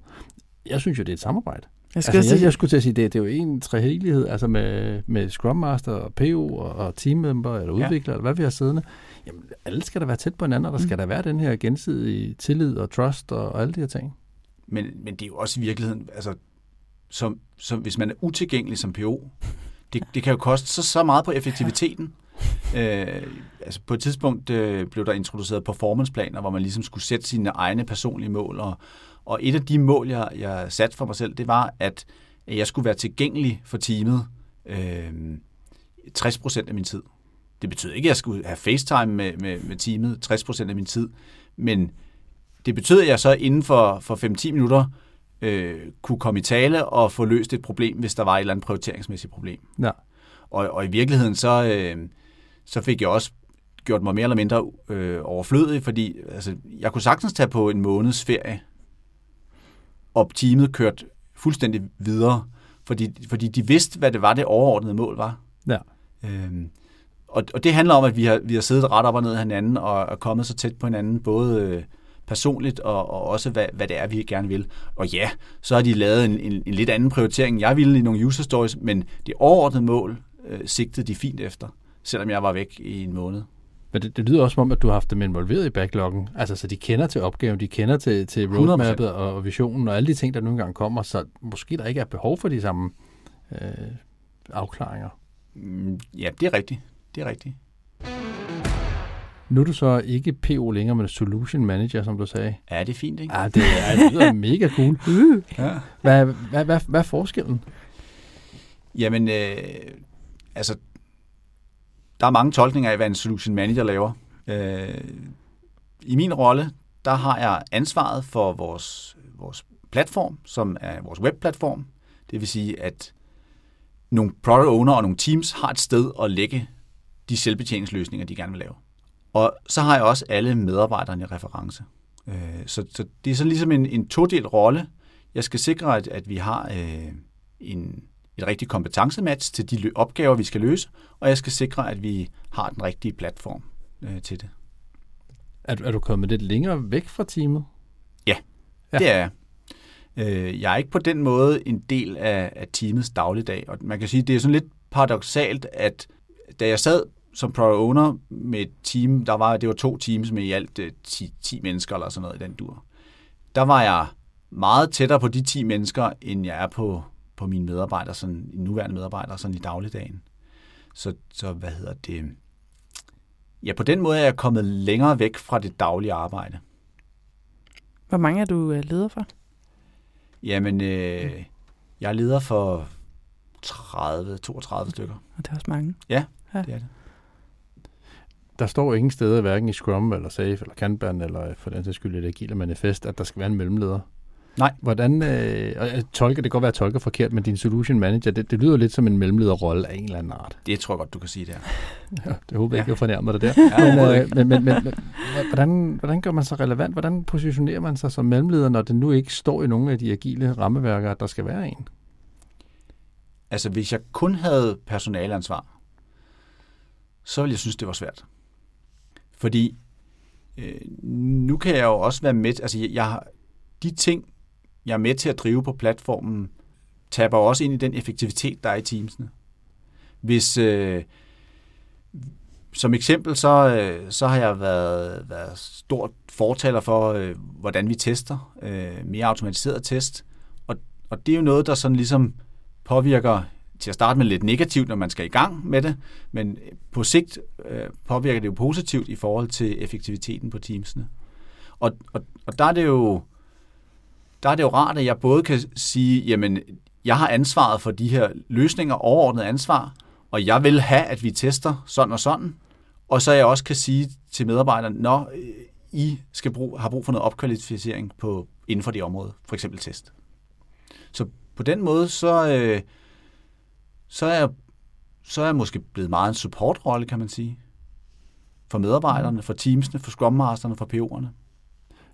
Jeg synes jo, det er et samarbejde. Jeg, skal altså, jeg, jeg skulle til at sige, det, det er jo en trehellighed, altså med, med Scrum Master og PO og, og teammember eller udvikler, ja. eller hvad vi har siddende. Jamen, alle skal der være tæt på hinanden, og der mm. skal der være den her gensidige tillid og trust og, og alle de her ting. Men, men det er jo også i virkeligheden, altså, som, som, hvis man er utilgængelig som PO, det, det kan jo koste så, så meget på effektiviteten. Øh, altså på et tidspunkt øh, blev der introduceret performanceplaner, hvor man ligesom skulle sætte sine egne personlige mål, og, og et af de mål, jeg, jeg satte for mig selv, det var, at jeg skulle være tilgængelig for teamet øh, 60% af min tid. Det betød ikke, at jeg skulle have FaceTime med, med, med teamet 60% af min tid, men det betød, at jeg så inden for, for 5-10 minutter øh, kunne komme i tale og få løst et problem, hvis der var et eller andet prioriteringsmæssigt problem. Ja. Og, og i virkeligheden så, øh, så fik jeg også gjort mig mere eller mindre øh, overflødig, fordi altså, jeg kunne sagtens tage på en måneds ferie og teamet kørt fuldstændig videre, fordi, fordi de vidste, hvad det var, det overordnede mål var. Ja. Øhm, og, og det handler om, at vi har, vi har siddet ret op og ned af hinanden og er kommet så tæt på hinanden, både øh, personligt og, og også, hvad, hvad det er, vi gerne vil. Og ja, så har de lavet en, en, en lidt anden prioritering, jeg ville i nogle user stories, men det overordnede mål øh, sigtede de fint efter, selvom jeg var væk i en måned. Men det, det lyder også som om, at du har haft dem involveret i backloggen. Altså, så de kender til opgaven, de kender til, til roadmappet og, og visionen og alle de ting, der nogle gange kommer, så måske der ikke er behov for de samme øh, afklaringer. Mm, ja, det er rigtigt. Det er rigtigt. Nu er du så ikke PO længere, men Solution Manager, som du sagde. Ja, det er fint, ikke? Ja, det er, det er mega cool. ja. hvad, hvad, hvad, hvad er forskellen? Jamen, øh, altså, der er mange tolkninger af, hvad en solution manager laver. Øh, I min rolle, der har jeg ansvaret for vores, vores platform, som er vores webplatform. Det vil sige, at nogle product owner og nogle teams har et sted at lægge de selvbetjeningsløsninger, de gerne vil lave. Og så har jeg også alle medarbejderne i reference. Øh, så, så det er sådan ligesom en, en todel rolle. Jeg skal sikre, at, at vi har øh, en et rigtigt kompetencematch til de opgaver, vi skal løse, og jeg skal sikre, at vi har den rigtige platform øh, til det. Er, er du kommet lidt længere væk fra teamet? Ja, ja. det er jeg. Øh, jeg er ikke på den måde en del af, af teamets dagligdag, og man kan sige, det er sådan lidt paradoxalt, at da jeg sad som product owner med et team, der var, det var to teams med i alt 10, øh, 10 mennesker eller sådan noget i den dur. Der var jeg meget tættere på de 10 mennesker, end jeg er på, på mine medarbejdere, sådan, nuværende medarbejdere, sådan i dagligdagen. Så, så hvad hedder det? Ja, på den måde er jeg kommet længere væk fra det daglige arbejde. Hvor mange er du øh, leder for? Jamen, øh, jeg er leder for 30-32 stykker. Og det er også mange. Ja, ja, det er det. Der står ingen steder, hverken i Scrum eller Safe eller Kanban eller for den sags skyld i det agile manifest, at der skal være en mellemleder. Nej. Hvordan, øh, jeg tolker, det kan godt være, at jeg tolker forkert, men din solution manager, det, det lyder lidt som en mellemlederrolle af en eller anden art. Det tror jeg godt, du kan sige det ja, det håber jeg ja. ikke, jeg fornærmer dig der. ja, men, øh, men, men, men, men hvordan, hvordan gør man sig relevant? Hvordan positionerer man sig som mellemleder, når det nu ikke står i nogle af de agile rammeværker, at der skal være en? Altså, hvis jeg kun havde personaleansvar, så ville jeg synes, det var svært. Fordi øh, nu kan jeg jo også være med, altså jeg, jeg de ting, jeg er med til at drive på platformen, taber også ind i den effektivitet, der er i teamsene. Hvis, øh, som eksempel, så, øh, så har jeg været, været stort fortaler for, øh, hvordan vi tester, øh, mere automatiseret test, og, og det er jo noget, der sådan ligesom påvirker til at starte med lidt negativt, når man skal i gang med det, men på sigt øh, påvirker det jo positivt i forhold til effektiviteten på teamsene. Og, og, og der er det jo der er det jo rart, at jeg både kan sige, jamen, jeg har ansvaret for de her løsninger, overordnet ansvar, og jeg vil have, at vi tester sådan og sådan, og så jeg også kan sige til medarbejderne, når I skal brug, har brug for noget opkvalificering på, inden for det område, for eksempel test. Så på den måde, så, øh, så, er jeg, så er jeg måske blevet meget en supportrolle, kan man sige. For medarbejderne, for teamsene, for scrummasterne, for PO'erne.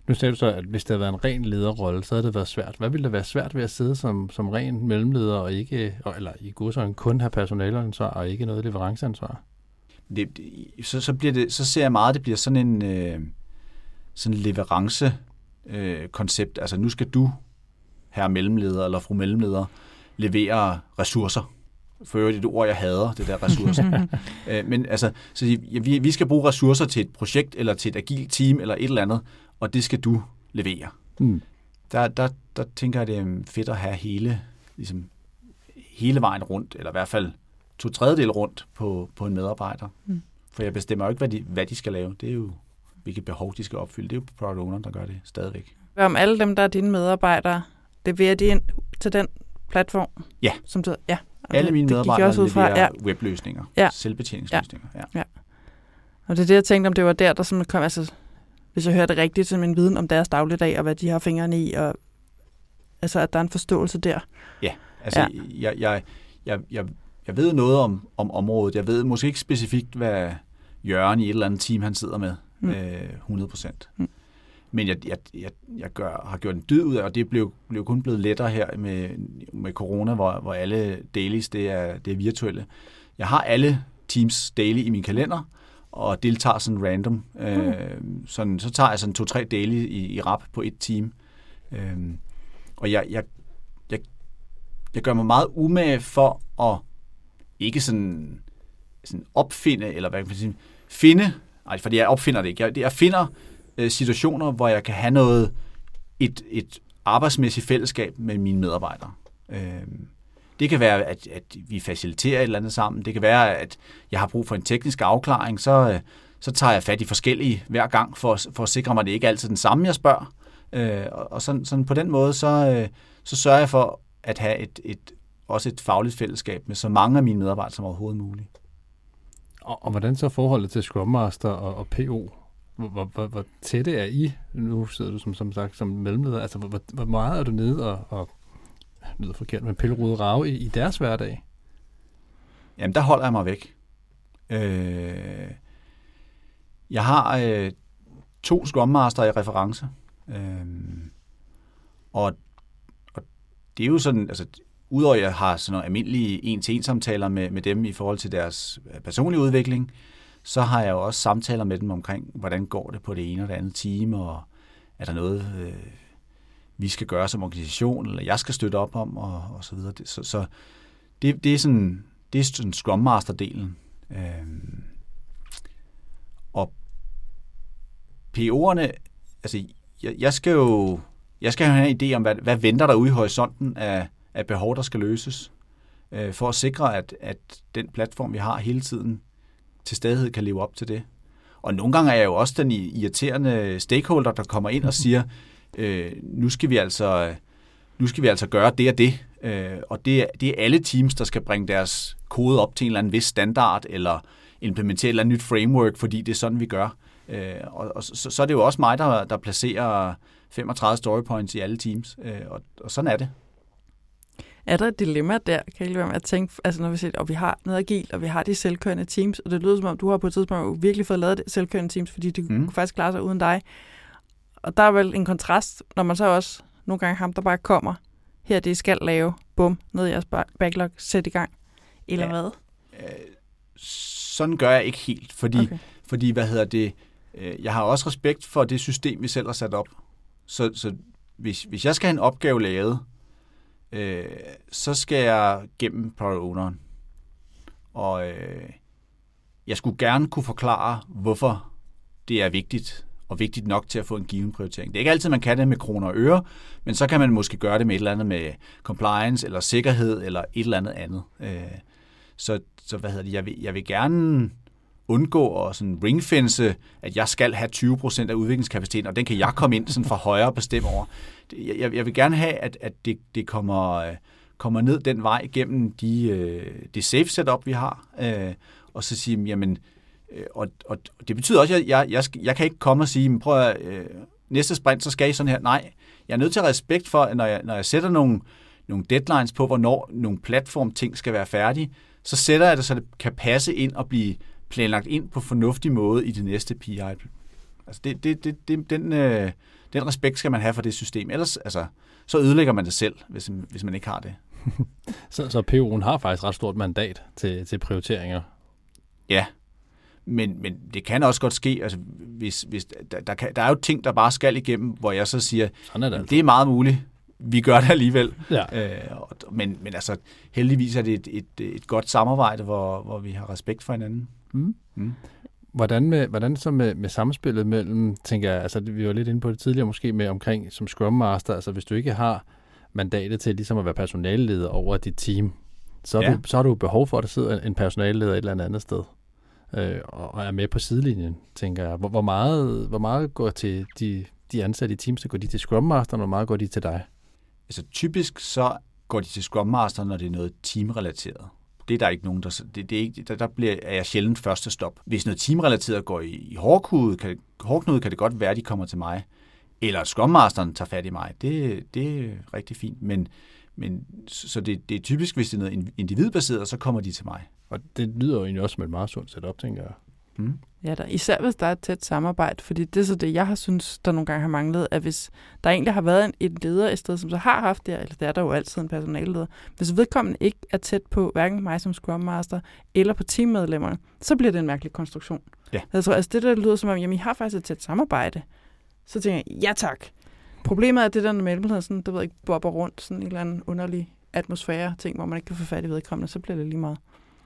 Nu sagde du så, at hvis det havde været en ren lederrolle, så havde det været svært. Hvad ville det være svært ved at sidde som, som ren mellemleder, og ikke, eller i godsøjne kun have personaleansvar, og ikke noget leveranceansvar? Det, så, så, bliver det, så ser jeg meget, at det bliver sådan en øh, sådan leverance øh, koncept. Altså nu skal du, herre mellemleder eller fru mellemleder, levere ressourcer. For øvrigt et ord, jeg hader, det der ressourcer. øh, men altså, så vi, vi skal bruge ressourcer til et projekt, eller til et agilt team, eller et eller andet, og det skal du levere. Mm. Der, der, der tænker jeg, det er fedt at have hele, ligesom, hele vejen rundt, eller i hvert fald to tredjedel rundt på, på en medarbejder. Mm. For jeg bestemmer jo ikke, hvad de, hvad de skal lave. Det er jo, hvilket behov de skal opfylde. Det er jo product owner, der gør det stadigvæk. Hvad om alle dem, der er dine medarbejdere, leverer de ind til den platform? Ja. Som du, ja. Alle mine medarbejdere leverer fra, ja. webløsninger, ja. selvbetjeningsløsninger. Ja. ja. Og det er det, jeg tænkte, om det var der, der som kom, altså hvis jeg hører det rigtigt, som en viden om deres dagligdag, og hvad de har fingrene i, og altså, at der er en forståelse der. Ja, altså, ja. Jeg, jeg, jeg, jeg, jeg ved noget om, om området. Jeg ved måske ikke specifikt, hvad Jørgen i et eller andet team, han sidder med, mm. øh, 100 procent. Mm. Men jeg, jeg, jeg, jeg gør, har gjort en dyd ud af, og det blev, blev kun blevet lettere her med, med corona, hvor, hvor alle dailies det er, det er virtuelle. Jeg har alle Teams daily i min kalender, og deltager sådan random. Øh, mm. sådan, så tager jeg sådan to-tre dele i, i rap på et team. Øh, og jeg, jeg, jeg, jeg gør mig meget umage for at ikke sådan, sådan opfinde, eller hvad kan man sige, finde, nej, fordi jeg opfinder det ikke, jeg, jeg finder øh, situationer, hvor jeg kan have noget, et, et arbejdsmæssigt fællesskab med mine medarbejdere. Øh, det kan være, at, at vi faciliterer et eller andet sammen. Det kan være, at jeg har brug for en teknisk afklaring. Så, øh, så tager jeg fat i forskellige hver gang, for, for at sikre mig, at det ikke er altid den samme, jeg spørger. Øh, og sådan, sådan på den måde, så, øh, så sørger jeg for at have et, et, også et fagligt fællesskab med så mange af mine medarbejdere som overhovedet muligt. Og, og hvordan så forholdet til Scrum Master og, og PO? Hvor, hvor, hvor tætte er I? Nu sidder du som, som sagt som mellemleder. Altså, hvor, hvor meget er du nede og, og lyder forkert, men pillerode rave i, i deres hverdag? Jamen, der holder jeg mig væk. Øh, jeg har øh, to Scrum i reference. Øh, og, og det er jo sådan, altså, udover at jeg har sådan nogle almindelige en-til-en samtaler med, med dem i forhold til deres øh, personlige udvikling, så har jeg jo også samtaler med dem omkring, hvordan går det på det ene og det andet team, og er der noget, øh, vi skal gøre som organisation, eller jeg skal støtte op om, og, og så videre. Så, så det, det er sådan, det er sådan Scrum Master-delen. Øh, og PO'erne, altså jeg, jeg skal jo jeg skal have en idé om, hvad, hvad venter der ude i horisonten af, af behov, der skal løses, øh, for at sikre, at, at den platform, vi har hele tiden, til stadighed kan leve op til det. Og nogle gange er jeg jo også den irriterende stakeholder, der kommer ind og siger, øh, nu skal vi altså nu skal vi altså gøre det og det. Øh, og det er, det er alle teams, der skal bringe deres kode op til en eller anden vis standard, eller implementere et eller andet nyt framework, fordi det er sådan, vi gør. Øh, og og så, så er det jo også mig, der, der placerer 35 story points i alle teams, øh, og, og sådan er det. Er der et dilemma der, kan jeg være med at tænke, altså når vi siger, og vi har noget agilt, og vi har de selvkørende teams, og det lyder som om, du har på et tidspunkt virkelig fået lavet selvkørende teams, fordi de mm. kunne faktisk klare sig uden dig. Og der er vel en kontrast, når man så også nogle gange ham, der bare kommer, her det skal lave, bum, ned i jeres backlog, sæt i gang, eller ja, hvad? Øh, sådan gør jeg ikke helt, fordi, okay. fordi hvad hedder det, øh, jeg har også respekt for det system, vi selv har sat op. Så, så hvis, hvis jeg skal have en opgave lavet, øh, så skal jeg gennem product owneren. Og øh, jeg skulle gerne kunne forklare, hvorfor det er vigtigt, og vigtigt nok til at få en given prioritering. Det er ikke altid, man kan det med kroner og øre, men så kan man måske gøre det med et eller andet med compliance, eller sikkerhed, eller et eller andet andet. Øh, så, så hvad hedder det, jeg vil, jeg vil gerne undgå at sådan ringfence, at jeg skal have 20% af udviklingskapaciteten, og den kan jeg komme ind sådan fra højre og bestemme over. Jeg, jeg vil gerne have, at, at det, det kommer, øh, kommer ned den vej gennem de, øh, det safe setup, vi har, øh, og så sige, jamen, øh, og, og det betyder også, at jeg, jeg, jeg, jeg kan ikke komme og sige, prøv at næste sprint, så skal I sådan her. Nej, jeg er nødt til at have respekt for, at når jeg, når jeg sætter nogle, nogle deadlines på, hvornår nogle platform ting skal være færdige, så sætter jeg det, så det kan passe ind og blive planlagt ind på fornuftig måde i det næste PI. Altså det, det, det, det, den, øh, den respekt skal man have for det system. Ellers altså, så ødelægger man det selv, hvis, hvis man ikke har det. så, så PU'en har faktisk ret stort mandat til, til prioriteringer? Ja, men, men det kan også godt ske, altså, hvis, hvis der, der, kan, der er jo ting, der bare skal igennem, hvor jeg så siger, Sådan er det, altså. det er meget muligt, vi gør det alligevel. Ja. Øh, men, men altså, heldigvis er det et, et, et godt samarbejde, hvor, hvor vi har respekt for hinanden. Mm. Mm. Hvordan, med, hvordan så med, med samspillet mellem, tænker jeg, altså vi var lidt inde på det tidligere måske, med omkring som Scrum Master, altså hvis du ikke har mandatet til ligesom at være personalleder over dit team, så, ja. du, så har du behov for, at der sidder en personalleder et eller andet sted øh, og er med på sidelinjen, tænker jeg. Hvor, hvor, meget, hvor meget går til de, de ansatte i teams, så går de til Scrum Master, og hvor meget går de til dig? Altså typisk så går de til Scrum Master, når det er noget teamrelateret. Det er der ikke nogen, der... Det, det er ikke, der, der bliver, er jeg sjældent første stop. Hvis noget teamrelateret går i, i hårdknude, kan, hårdknude, kan det godt være, at de kommer til mig. Eller at Scrum Masteren tager fat i mig. Det, det er rigtig fint. Men, men så det, det er typisk, hvis det er noget individbaseret, så kommer de til mig. Og det lyder jo egentlig også som et meget sundt setup, tænker jeg. Mm. Ja, der, især hvis der er et tæt samarbejde, fordi det er så det, jeg har synes, der nogle gange har manglet, at hvis der egentlig har været en, en leder et sted, som så har haft det, eller der er der jo altid en personalleder, hvis vedkommende ikke er tæt på hverken mig som Scrum Master eller på teammedlemmerne, så bliver det en mærkelig konstruktion. Ja. Altså, altså det der lyder som om, jamen I har faktisk et tæt samarbejde. Så tænker jeg, ja tak. Problemet er, at det der med sådan, det ved ikke, bobber rundt, sådan en eller anden underlig atmosfære ting, hvor man ikke kan få fat i vedkommende, så bliver det lige meget.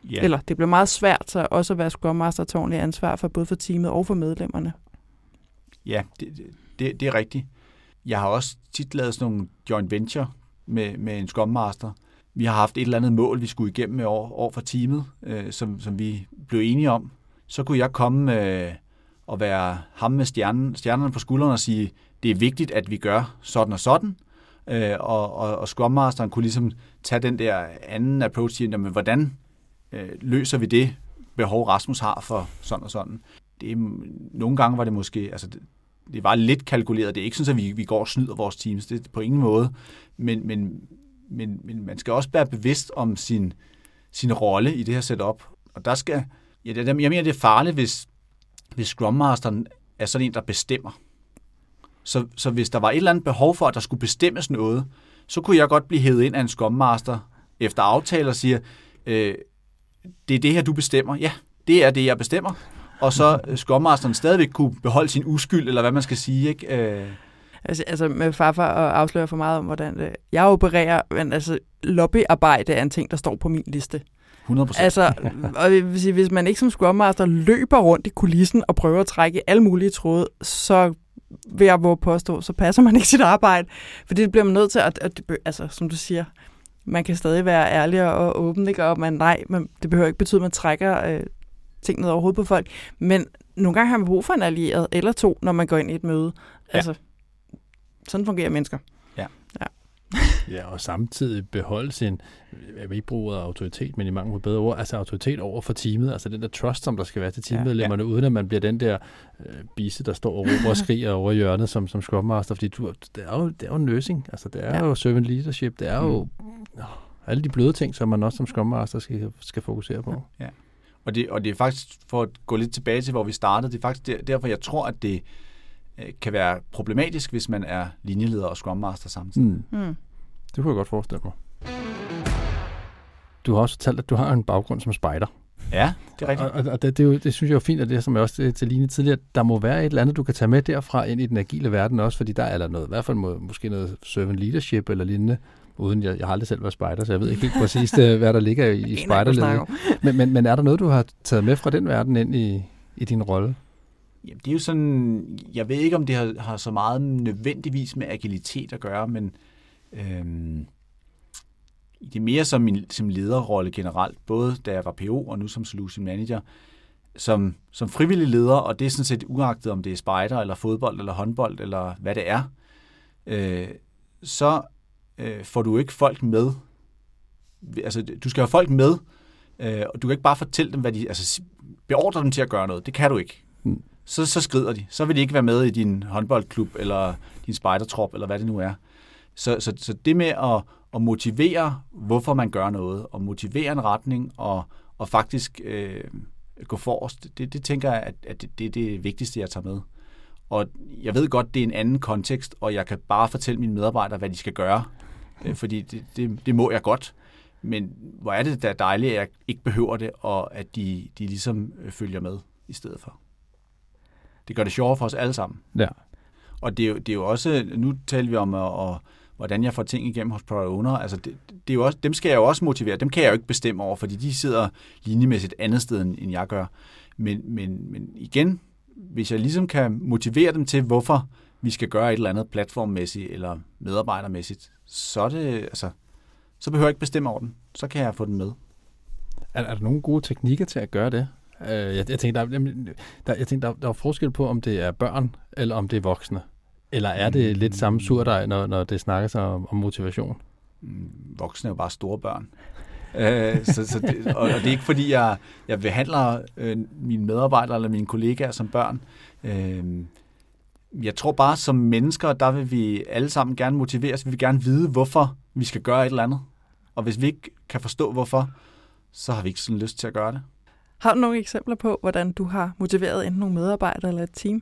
Ja. Eller det bliver meget svært så også at være Scrum Master til ordentligt ansvar for både for teamet og for medlemmerne. Ja, det, det, det er rigtigt. Jeg har også tit lavet sådan nogle joint venture med, med en Scrum Master. Vi har haft et eller andet mål, vi skulle igennem med år, år for teamet, øh, som, som vi blev enige om. Så kunne jeg komme øh, og være ham med stjernen, stjernerne på skuldrene og sige, det er vigtigt, at vi gør sådan og sådan. Øh, og, og, og Scrum Masteren kunne ligesom tage den der anden approach til, jamen, hvordan øh, løser vi det behov, Rasmus har for sådan og sådan. Det, nogle gange var det måske, altså det, det var lidt kalkuleret. Det er ikke sådan, at vi, vi går og snyder vores teams. Det er på ingen måde. Men, men, men, men man skal også være bevidst om sin, sin rolle i det her setup. Og der skal, ja, det, jeg mener, det er farligt, hvis, hvis Scrum Masteren er sådan en, der bestemmer. Så, så hvis der var et eller andet behov for, at der skulle bestemmes noget, så kunne jeg godt blive hævet ind af en Scrum Master efter aftale og sige, øh, det er det her, du bestemmer. Ja, det er det, jeg bestemmer. Og så skommasteren stadigvæk kunne beholde sin uskyld, eller hvad man skal sige, ikke? Øh. Altså, altså med farfar at afsløre for meget om, hvordan det, jeg opererer, men altså lobbyarbejde er en ting, der står på min liste. 100 Altså, og sige, hvis man ikke som Scrum Master løber rundt i kulissen og prøver at trække alle mulige tråde, så vil jeg våge påstå, så passer man ikke sit arbejde. For det bliver man nødt til at, at altså, som du siger, man kan stadig være ærlig og åben, ikke? og man, nej, men det behøver ikke betyde, at man trækker øh, ting ned over hovedet på folk. Men nogle gange har man brug for en allieret eller to, når man går ind i et møde. Ja. Altså, sådan fungerer mennesker. Ja. og samtidig beholde sin, jeg vil ikke bruge autoritet, men i mange bedre ord, altså autoritet over for teamet, altså den der trust, som der skal være til teammedlemmerne, ja, ja. uden at man bliver den der øh, bise, der står og råber og skriger over hjørnet som, som Scrum Master, fordi du, det, er jo, det er jo nursing, altså det er ja. jo servant leadership, det er mm. jo oh, alle de bløde ting, som man også som Scrum Master skal, skal fokusere på. Ja. Og det, og det er faktisk, for at gå lidt tilbage til, hvor vi startede, det er faktisk der, derfor, jeg tror, at det øh, kan være problematisk, hvis man er linjeleder og Scrum Master samtidig. Mm. Mm. Det kunne jeg godt forestille mig. Du har også fortalt, at du har en baggrund som spejder. Ja, det er rigtigt. Og, og det, det, er jo, det synes jeg er fint, og det som jeg også til Line tidligere, der må være et eller andet, du kan tage med derfra ind i den agile verden også, fordi der er der noget, i hvert fald må, måske noget servant leadership eller lignende, uden jeg, jeg har aldrig selv været spejder, så jeg ved ikke helt præcis, det, hvad der ligger i, i spejderledet. Men, men, men er der noget, du har taget med fra den verden ind i, i din rolle? Jamen, det er jo sådan, jeg ved ikke, om det har, har så meget nødvendigvis med agilitet at gøre, men øhm, det er mere som min som lederrolle generelt, både da jeg var PO og nu som solution manager, som, som frivillig leder, og det er sådan set uagtet, om det er spejder, eller fodbold, eller håndbold, eller hvad det er, øh, så øh, får du ikke folk med. Altså, du skal have folk med, øh, og du kan ikke bare fortælle dem, hvad de... Altså, beordre dem til at gøre noget. Det kan du ikke. Mm. Så, så skrider de. Så vil de ikke være med i din håndboldklub, eller din spejdertrop, eller hvad det nu er. Så, så, så det med at, at motivere, hvorfor man gør noget, og motivere en retning, og, og faktisk øh, gå forrest, det, det tænker jeg, at, at det, det er det vigtigste, jeg tager med. Og jeg ved godt, det er en anden kontekst, og jeg kan bare fortælle mine medarbejdere, hvad de skal gøre, øh, fordi det, det, det må jeg godt. Men hvor er det da dejligt, at jeg ikke behøver det, og at de, de ligesom øh, følger med i stedet for. Det gør det sjovere for os alle sammen. Ja. Og det er, jo, det er jo også, nu taler vi om, at, at, hvordan jeg får ting igennem hos product owner. Altså det, det er jo også, dem skal jeg jo også motivere. Dem kan jeg jo ikke bestemme over, fordi de sidder linjemæssigt et andet sted, end jeg gør. Men, men, men igen, hvis jeg ligesom kan motivere dem til, hvorfor vi skal gøre et eller andet platformmæssigt eller medarbejdermæssigt, så, er det, altså, så behøver jeg ikke bestemme over den. Så kan jeg få den med. Er, er der nogle gode teknikker til at gøre det? Uh, jeg, jeg tænker, der, der, jeg tænker der, der er forskel på, om det er børn, eller om det er voksne. Eller er det lidt samme surdej, når, når det snakker sig om, om motivation? Mm, voksne er jo bare store børn. øh, så, så det, og, og det er ikke fordi, jeg, jeg behandler øh, mine medarbejdere eller mine kollegaer som børn. Øh, jeg tror bare, som mennesker, der vil vi alle sammen gerne motiveres. Vi vil gerne vide, hvorfor vi skal gøre et eller andet. Og hvis vi ikke kan forstå, hvorfor, så har vi ikke sådan lyst til at gøre det. Har du nogle eksempler på, hvordan du har motiveret enten nogle medarbejdere eller et team?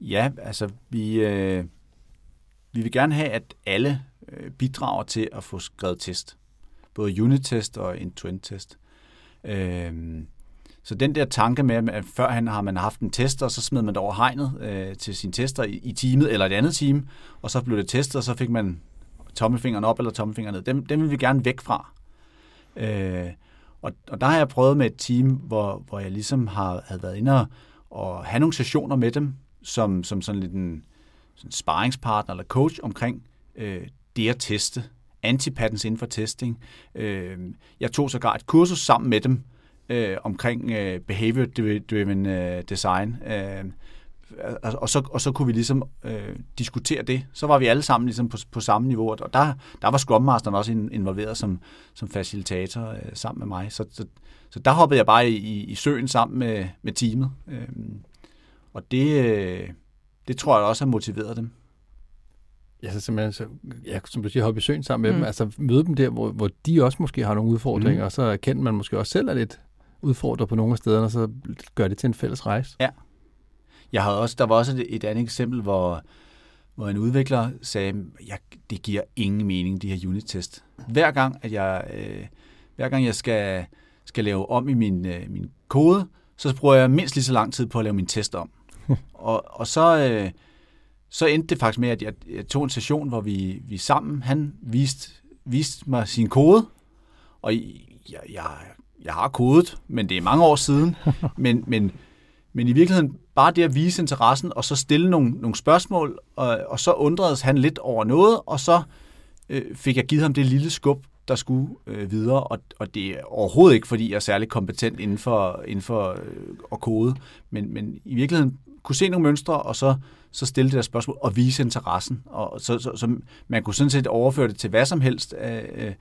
Ja, altså vi, øh, vi vil gerne have, at alle øh, bidrager til at få skrevet test. Både unit-test og end-to-end-test. Øh, så den der tanke med, at førhen har man haft en tester, og så smed man det over hegnet øh, til sin tester i, i teamet eller et andet team, og så blev det testet, og så fik man tommelfingeren op eller tommelfingeren ned. Dem, dem vil vi gerne væk fra. Øh, og, og der har jeg prøvet med et team, hvor, hvor jeg ligesom har havde været inde og, og have nogle sessioner med dem, som, som sådan lidt en sådan sparringspartner eller coach omkring øh, det at teste, antipatterns inden for testing. Øh, jeg tog sågar et kursus sammen med dem øh, omkring øh, behavior-driven øh, design. Øh, og, så, og så kunne vi ligesom øh, diskutere det. Så var vi alle sammen ligesom på, på samme niveau, og der, der var Scrum Masteren også involveret som, som facilitator øh, sammen med mig. Så, så, så der hoppede jeg bare i, i søen sammen med, med teamet. Øh, og det, øh, det tror jeg også har motiveret dem. Ja, så simpelthen, så, ja, som du siger, hoppe i søen sammen med mm. dem, altså møde dem der, hvor, hvor de også måske har nogle udfordringer, mm. og så erkender man måske også selv er lidt udfordret på nogle af stederne, og så gør det til en fælles rejse. Ja. Jeg havde også, der var også et, et andet eksempel, hvor, hvor en udvikler sagde, ja, det giver ingen mening, de her unit-test. Hver gang, at jeg, øh, hver gang jeg skal, skal lave om i min, øh, min kode, så bruger jeg mindst lige så lang tid på at lave min test om. og, og så, øh, så endte det faktisk med, at jeg, jeg tog en session, hvor vi, vi sammen, han viste, viste mig sin kode, og jeg, jeg, jeg har kodet, men det er mange år siden. men, men, men i virkeligheden bare det at vise interessen, og så stille nogle, nogle spørgsmål, og, og så undredes han lidt over noget, og så øh, fik jeg givet ham det lille skub, der skulle øh, videre, og, og det er overhovedet ikke, fordi jeg er særlig kompetent inden for, inden for øh, at kode, men, men i virkeligheden kunne se nogle mønstre, og så, så stille det der spørgsmål og vise interessen. Og så, så, så man kunne sådan set overføre det til hvad som helst, øh, øh,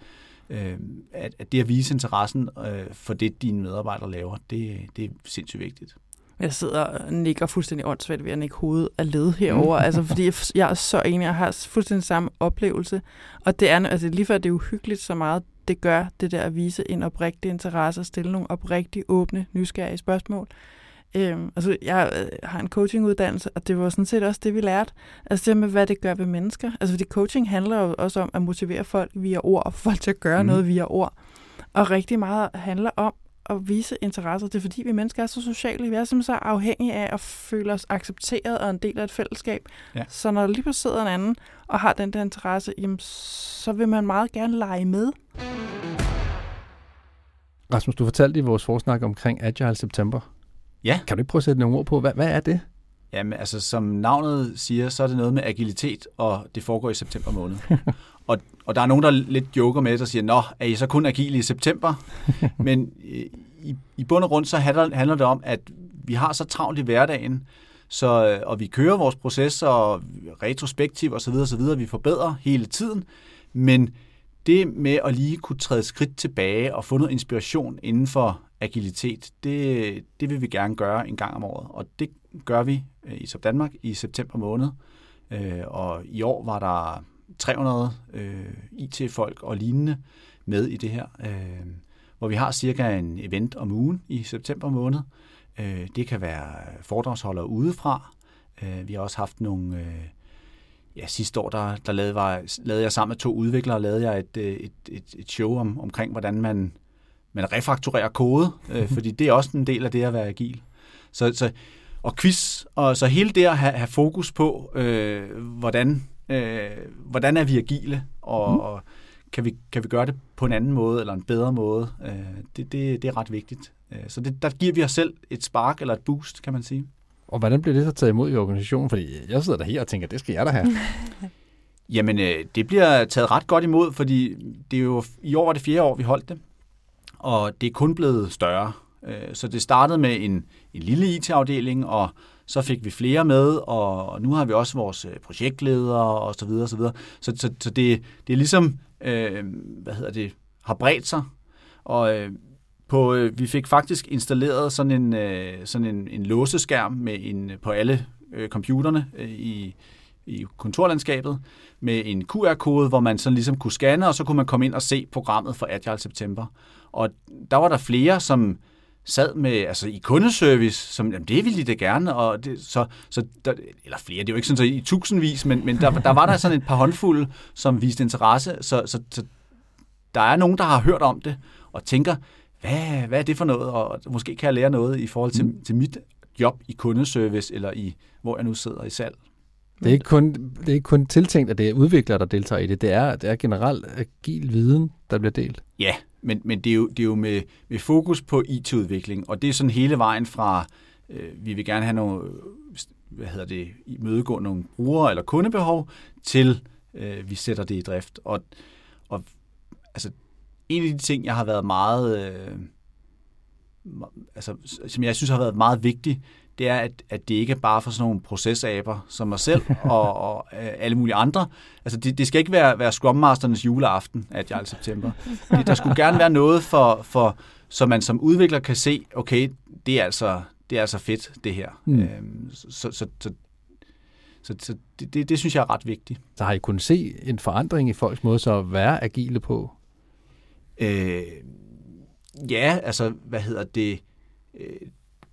øh at, at det at vise interessen øh, for det, dine medarbejdere laver, det, det er sindssygt vigtigt. Jeg sidder og nikker fuldstændig åndssvagt ved at nikke hovedet af led herover, mm. altså fordi jeg er så enig, jeg har fuldstændig samme oplevelse. Og det er, altså lige før det er uhyggeligt så meget, det gør det der at vise en oprigtig interesse og stille nogle oprigtig åbne, nysgerrige spørgsmål. Øhm, altså, jeg øh, har en coachinguddannelse, og det var sådan set også det, vi lærte. Altså det med, hvad det gør ved mennesker. Altså fordi coaching handler jo også om at motivere folk via ord, og få folk til at gøre mm. noget via ord. Og rigtig meget handler om at vise interesser. Det er fordi, vi mennesker er så sociale. Vi er simpelthen så afhængige af at føle os accepteret og en del af et fællesskab. Ja. Så når der lige pludselig sidder en anden og har den der interesse, jamen, så vil man meget gerne lege med. Rasmus, du fortalte i vores forsnak omkring Agile September. Ja. Kan du ikke prøve at sætte nogle ord på, hvad, hvad er det? Jamen, altså som navnet siger, så er det noget med agilitet, og det foregår i september måned. og, og der er nogen, der lidt joker med og siger, nå, er I så kun agile i september? Men øh, i, i bund og grund, så handler, det om, at vi har så travlt i hverdagen, så, øh, og vi kører vores processer retrospektiv osv. osv. Vi forbedrer hele tiden, men det med at lige kunne træde skridt tilbage og få noget inspiration inden for agilitet, det, det vil vi gerne gøre en gang om året. Og det gør vi i Sub Danmark i september måned. Øh, og i år var der 300 øh, IT-folk og lignende med i det her, øh, hvor vi har cirka en event om ugen i september måned. Øh, det kan være foredragsholdere udefra. Øh, vi har også haft nogle... Øh, ja, sidste år, der, der lavede, var, lavede jeg sammen med to udviklere, lavede jeg et, et, et, et show om, omkring, hvordan man, man refakturerer kode, øh, fordi det er også en del af det at være agil. Så, så, og quiz, og så hele det at have, have fokus på, øh, hvordan, øh, hvordan er vi agile, og, mm. og kan, vi, kan vi gøre det på en anden måde, eller en bedre måde, øh, det, det, det er ret vigtigt. Øh, så det, der giver vi os selv et spark, eller et boost, kan man sige. Og hvordan bliver det så taget imod i organisationen? Fordi jeg sidder der her og tænker, det skal jeg da have. Jamen, øh, det bliver taget ret godt imod, fordi det er jo i år var det fjerde år, vi holdt det, og det er kun blevet større. Øh, så det startede med en, en lille IT-afdeling, og så fik vi flere med, og nu har vi også vores øh, projektledere og så videre, og så videre. Så, så, så det, det er ligesom, øh, hvad hedder det, har bredt sig. Og øh, på, øh, vi fik faktisk installeret sådan en, øh, sådan en, en låseskærm med en, på alle øh, computerne øh, i, i kontorlandskabet med en QR-kode, hvor man sådan ligesom kunne scanne, og så kunne man komme ind og se programmet for Agile September. Og der var der flere, som sad med, altså i kundeservice, som, jamen det ville de da gerne, og det, så, så der, eller flere, det er jo ikke sådan så i tusindvis, men, men der, der var der sådan et par håndfulde, som viste interesse, så, så, så der er nogen, der har hørt om det, og tænker, hvad, hvad er det for noget, og måske kan jeg lære noget i forhold til, mm. til mit job i kundeservice, eller i, hvor jeg nu sidder i salg. Det er, ikke kun, det er ikke kun tiltænkt, at det er udviklere, der deltager i det. Det er, det er generelt agil viden, der bliver delt. Ja, men, men det er jo, det er jo med, med fokus på IT-udvikling, og det er sådan hele vejen fra, øh, vi vil gerne have nogle, øh, hvad hedder det, mødegå nogle brugere eller kundebehov, til øh, vi sætter det i drift. Og, og altså, en af de ting, jeg har været meget, øh, altså, som jeg synes har været meget vigtig, det er, at, at det ikke er bare for sådan nogle procesaber som mig selv og, og øh, alle mulige andre. Altså, det, det skal ikke være, være Scrum Masternes juleaften, at jeg i september. Det, der skulle gerne være noget, for, for, så man som udvikler kan se, okay, det er altså, det er altså fedt, det her. Mm. Øhm, så, så, så, så så, så det, det, det synes jeg er ret vigtigt. Så har I kunnet se en forandring i folks måde så at være agile på? Øh, ja, altså, hvad hedder det?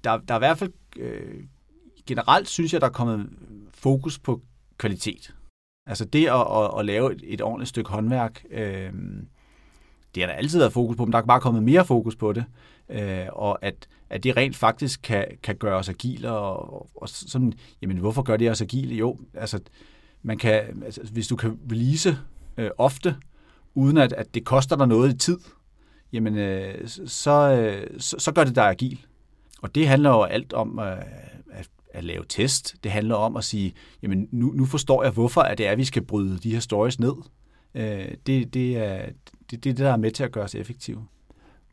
Der, der er i hvert fald øh, generelt synes jeg, der er kommet fokus på kvalitet. Altså det at, at, at lave et, et ordentligt stykke håndværk, øh, det har der altid været fokus på, men der er bare kommet mere fokus på det. Øh, og at, at det rent faktisk kan, kan gøre os agile, og, og, og sådan, jamen hvorfor gør det os agile? Jo, altså, man kan, altså hvis du kan release øh, ofte, uden at, at det koster dig noget i tid, jamen øh, så, øh, så, så gør det dig agil. Og det handler jo alt om øh, at, at lave test. Det handler om at sige, jamen nu, nu forstår jeg, hvorfor at det er, at vi skal bryde de her stories ned. Øh, det, det, er, det, det er det, der er med til at gøre os effektive.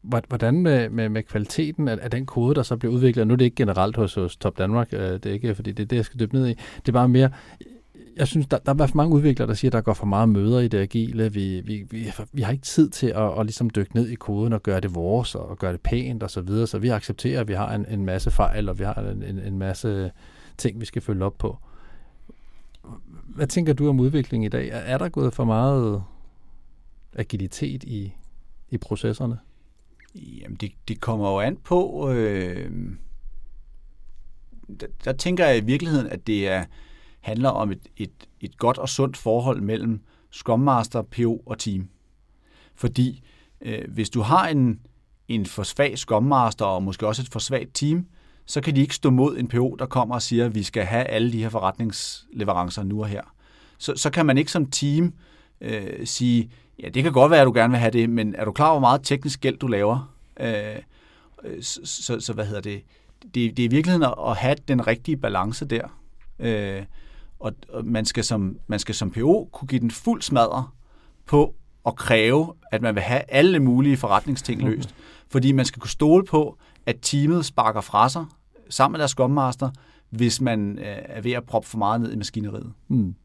Hvordan med, med, med kvaliteten af, af den kode, der så bliver udviklet? Nu er det ikke generelt hos, hos Top Danmark, øh, det er ikke, fordi det er det, jeg skal dybe ned i. Det er bare mere, jeg synes, der, der er for mange udviklere, der siger, at der går for meget møder i det agile. Vi, vi, vi, vi har ikke tid til at, at ligesom dykke ned i koden og gøre det vores og gøre det pænt og så videre. Så vi accepterer, at vi har en, en masse fejl, og vi har en, en, en masse ting, vi skal følge op på. Hvad tænker du om udviklingen i dag? Er der gået for meget agilitet i, i processerne? Jamen, det, det kommer jo an på... Øh, der, der tænker jeg i virkeligheden, at det er handler om et, et, et godt og sundt forhold mellem Scrum Master, PO og team. Fordi øh, hvis du har en, en for svag skommaster og måske også et for svagt team, så kan de ikke stå mod en PO, der kommer og siger, at vi skal have alle de her forretningsleverancer nu og her. Så, så kan man ikke som team øh, sige, ja, det kan godt være, at du gerne vil have det, men er du klar over, hvor meget teknisk gæld du laver? Øh, øh så, så, så hvad hedder det? Det, det er i virkeligheden at, at have den rigtige balance der. Øh, og, og man, skal som, man skal som PO kunne give den fuld smadre på at kræve, at man vil have alle mulige forretningsting løst. Okay. Fordi man skal kunne stole på, at teamet sparker fra sig sammen med deres Scrum Master, hvis man øh, er ved at proppe for meget ned i maskineriet. Mm.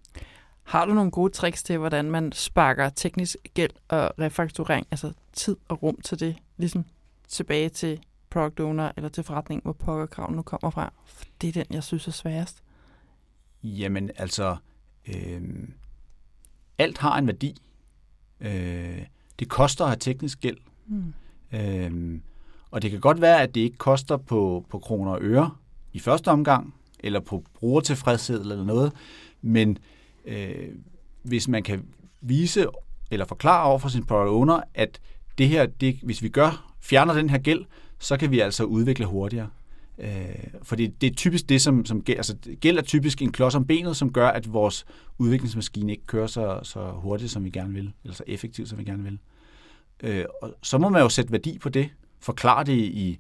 Har du nogle gode tricks til, hvordan man sparker teknisk gæld og refakturering, altså tid og rum til det, ligesom tilbage til product owner eller til forretning, hvor pokkerkraven nu kommer fra? For det er den, jeg synes er sværest. Jamen altså, øh, alt har en værdi. Øh, det koster at have teknisk gæld. Mm. Øh, og det kan godt være, at det ikke koster på, på kroner og øre i første omgang, eller på brugertilfredshed eller noget, men øh, hvis man kan vise eller forklare over for sin product owner, at det her, det, hvis vi gør, fjerner den her gæld, så kan vi altså udvikle hurtigere. Øh, fordi det er typisk det, som, som altså, gæld er typisk en klods om benet, som gør, at vores udviklingsmaskine ikke kører så, så hurtigt, som vi gerne vil, eller så effektivt, som vi gerne vil. Øh, og så må man jo sætte værdi på det, forklare det i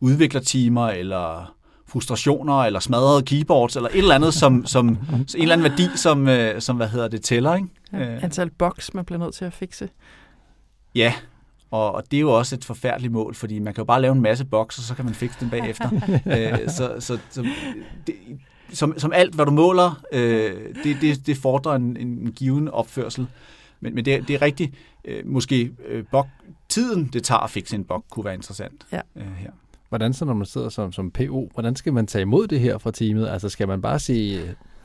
udviklertimer, eller frustrationer, eller smadrede keyboards, eller et eller andet, som, som en eller anden værdi, som, øh, som hvad hedder det, tæller. Ikke? Ja, øh. antal boks, man bliver nødt til at fikse. Ja, og, og det er jo også et forfærdeligt mål, fordi man kan jo bare lave en masse boks, og så kan man fikse dem bagefter. øh, så så, så det, som, som alt, hvad du måler, øh, det, det, det fordrer en, en given opførsel. Men, men det, det er rigtigt. Øh, måske øh, bok, tiden, det tager at fikse en bok, kunne være interessant ja. øh, her. Hvordan så, når man sidder som, som PO, hvordan skal man tage imod det her fra teamet? Altså skal man bare sige,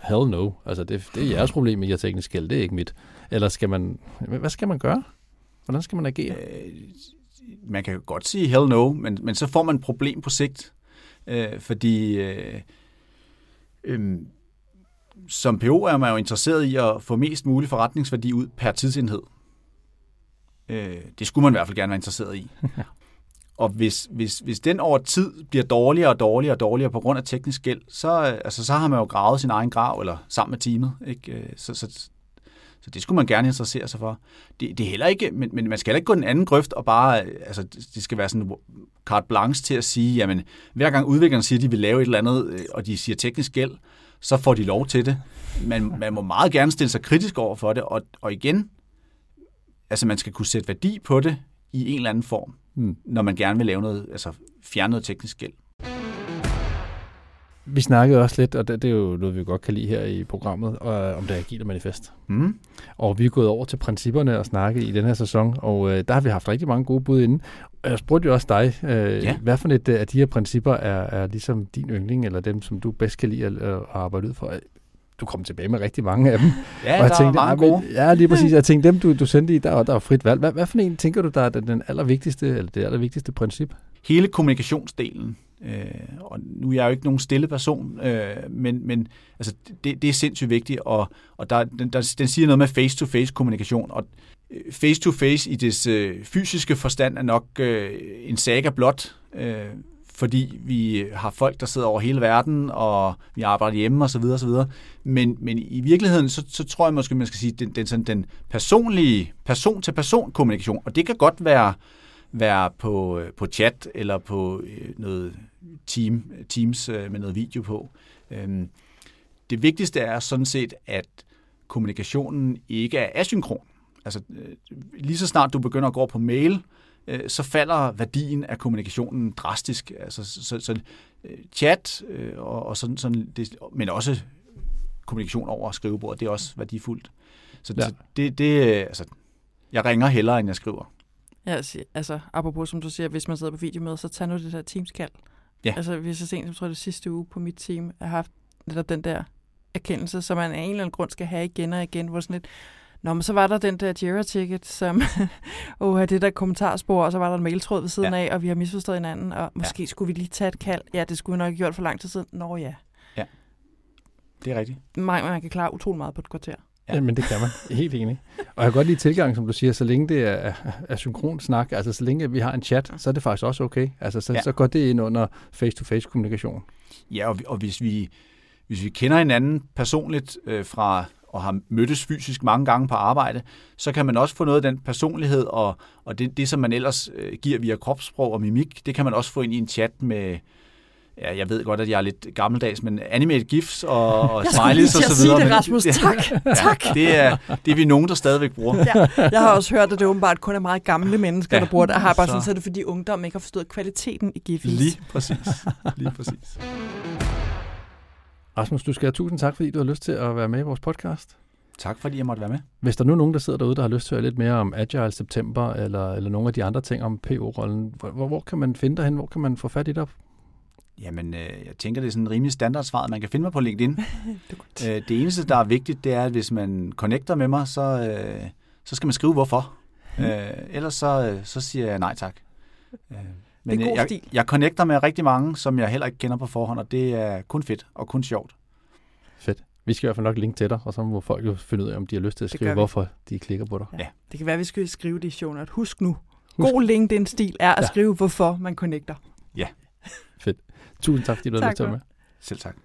hell no, altså det, det er jeres problem med jeres teknisk gæld, det er ikke mit. Eller skal man, hvad skal man gøre? Hvordan skal man agere? Øh, man kan jo godt sige hell no, men, men så får man et problem på sigt. Øh, fordi øh, øh, som PO er man jo interesseret i at få mest mulig forretningsværdi ud per tidsenhed. Øh, det skulle man i hvert fald gerne være interesseret i. Og hvis, hvis, hvis den over tid bliver dårligere og dårligere og dårligere på grund af teknisk gæld, så, altså, så har man jo gravet sin egen grav, eller sammen med teamet. Ikke? Øh, så, så, så det skulle man gerne interessere sig for. Det, det er heller ikke, men, men man skal heller ikke gå den anden grøft og bare, altså det skal være sådan carte blanche til at sige, jamen hver gang udviklerne siger, at de vil lave et eller andet, øh, og de siger teknisk gæld, så får de lov til det. Men man må meget gerne stille sig kritisk over for det, og, og igen, altså man skal kunne sætte værdi på det i en eller anden form, mm. når man gerne vil lave noget, altså fjerne noget teknisk gæld. Vi snakkede også lidt, og det, det er jo noget, vi godt kan lide her i programmet, og, om det agile manifest. Mm. Og vi er gået over til principperne og snakket i den her sæson, og øh, der har vi haft rigtig mange gode bud inde. Og jeg spurgte jo også dig, øh, ja. hvad for et af de her principper er, er ligesom din yndling, eller dem, som du bedst kan lide at, at arbejde ud for? du kom tilbage med rigtig mange af dem. Ja, og jeg der tænkte, er mange gode. Ja, lige præcis. Jeg tænkte, dem du, du sendte i, der, der er frit valg. Hvad, hvad for en tænker du, der er den allervigtigste, eller det allervigtigste princip? Hele kommunikationsdelen. Øh, og nu er jeg jo ikke nogen stille person, øh, men, men altså, det, det er sindssygt vigtigt, og, og der, den, der, den siger noget med face-to-face kommunikation, og øh, face-to-face i det øh, fysiske forstand er nok øh, en saga blot, øh, fordi vi har folk, der sidder over hele verden, og vi arbejder hjemme osv. osv. Men, men i virkeligheden, så, så tror jeg måske, man skal sige, den, den, sådan, den personlige, person-til-person kommunikation, og det kan godt være, være på, på chat eller på øh, noget team, Teams øh, med noget video på. Øhm, det vigtigste er sådan set, at kommunikationen ikke er asynkron. Altså øh, lige så snart du begynder at gå på mail, øh, så falder værdien af kommunikationen drastisk. Altså, så, så chat, og, og sådan, sådan det, men også kommunikation over skrivebordet, det er også værdifuldt. Så, ja. så det, det, altså, jeg ringer hellere, end jeg skriver. Ja, altså, apropos som du siger, hvis man sidder på videomøde, så tag nu det der Teams-kald. Ja. Altså, vi så sent, jeg tror det sidste uge på mit team, har haft netop den der erkendelse, som man af en eller anden grund skal have igen og igen, hvor sådan lidt, Nå, men så var der den der Jira-ticket, som, oh, det der kommentarspor, og så var der en mailtråd ved siden ja. af, og vi har misforstået hinanden, og måske ja. skulle vi lige tage et kald. Ja, det skulle vi nok have gjort for lang tid siden. Nå ja. Ja, det er rigtigt. Man, man kan klare utrolig meget på et kvarter. Ja. men det kan man. Helt enig. Og jeg kan godt lide tilgang, som du siger, så længe det er, er synkron snak, altså så længe vi har en chat, så er det faktisk også okay. Altså så, ja. så går det ind under face-to-face kommunikation. Ja, og, og hvis, vi, hvis vi kender hinanden personligt øh, fra og har mødtes fysisk mange gange på arbejde, så kan man også få noget af den personlighed og, og det, det, som man ellers øh, giver via kropssprog og mimik, det kan man også få ind i en chat med, ja, jeg ved godt, at jeg er lidt gammeldags, men animated gifs og, og smileys og så videre. Jeg det, Rasmus. Tak. ja, tak. Det er, det er vi nogen, der stadigvæk bruger. Ja, jeg har også hørt, at det åbenbart kun er meget gamle mennesker, ja, der bruger det. Jeg har bare så. sådan, så er det fordi ungdom ikke har forstået kvaliteten i gifs. Lige præcis. Lige præcis. Rasmus, du skal have tusind tak, fordi du har lyst til at være med i vores podcast. Tak, fordi jeg måtte være med. Hvis der nu er nogen, der sidder derude, der har lyst til at høre lidt mere om Agile September, eller, eller nogle af de andre ting om PO-rollen, hvor, hvor kan man finde dig hen? Hvor kan man få fat i dig? Jamen, øh, jeg tænker, det er sådan en rimelig standardsvar, man kan finde mig på LinkedIn. det, øh, det eneste, der er vigtigt, det er, at hvis man connecter med mig, så, øh, så skal man skrive hvorfor. Mm. Øh, ellers så, så siger jeg nej tak. Øh, men det er god jeg, stil. jeg connecter med rigtig mange, som jeg heller ikke kender på forhånd, og det er kun fedt og kun sjovt. Fedt. Vi skal i hvert fald nok linke til dig, og så må folk jo finde ud af, om de har lyst til at skrive, hvorfor de klikker på dig. Ja. ja. Det kan være, at vi skal skrive det i show Husk nu, Husk. god LinkedIn-stil er at ja. skrive, hvorfor man connecter. Ja. Fedt. Tusind tak, fordi du har lyst til med. Selv tak.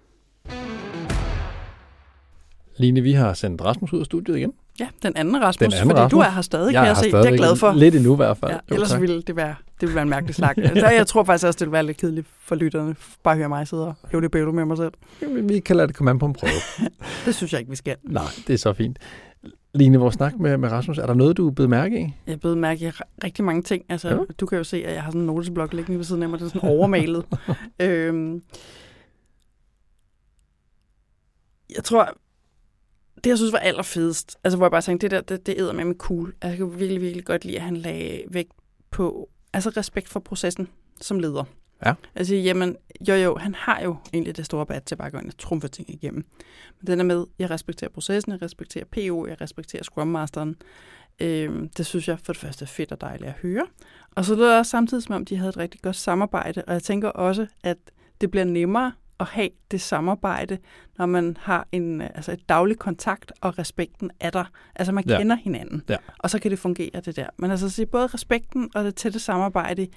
Line, vi har sendt Rasmus ud af studiet igen. Ja, den anden Rasmus, den anden fordi Rasmus. du er her stadig, jeg kan jeg se. Det er jeg glad for. Lidt endnu i hvert fald. Ja, jo, ellers tak. ville det være, det ville være en mærkelig slag. altså, jeg tror faktisk også, det ville være lidt kedeligt for lytterne. Bare høre mig sidde og hæve det bævle med mig selv. Vi kan lade det komme an på en prøve. det synes jeg ikke, vi skal. Nej, det er så fint. Line, vores snak med, med Rasmus, er der noget, du er blevet mærke i? Jeg er blevet mærke i rigtig mange ting. Altså, ja. Du kan jo se, at jeg har sådan en notesblok liggende ved siden af mig, det er sådan overmalet. øhm, jeg tror, det jeg synes var allerfedest, altså hvor jeg bare tænkte, det der, det, det æder med mig cool. Altså, jeg kan virkelig, virkelig godt lide, at han lagde vægt på, altså respekt for processen som leder. Ja. Altså, jamen, jo jo, han har jo egentlig det store bad til bare at gå ind og trumfe ting igennem. Men den er med, jeg respekterer processen, jeg respekterer PO, jeg respekterer Scrum Masteren. Øhm, det synes jeg for det første er fedt og dejligt at høre. Og så lød det også samtidig, som om de havde et rigtig godt samarbejde, og jeg tænker også, at det bliver nemmere at have det samarbejde, når man har en altså et daglig kontakt, og respekten er der. Altså man ja. kender hinanden, ja. og så kan det fungere det der. Men altså både respekten og det tætte samarbejde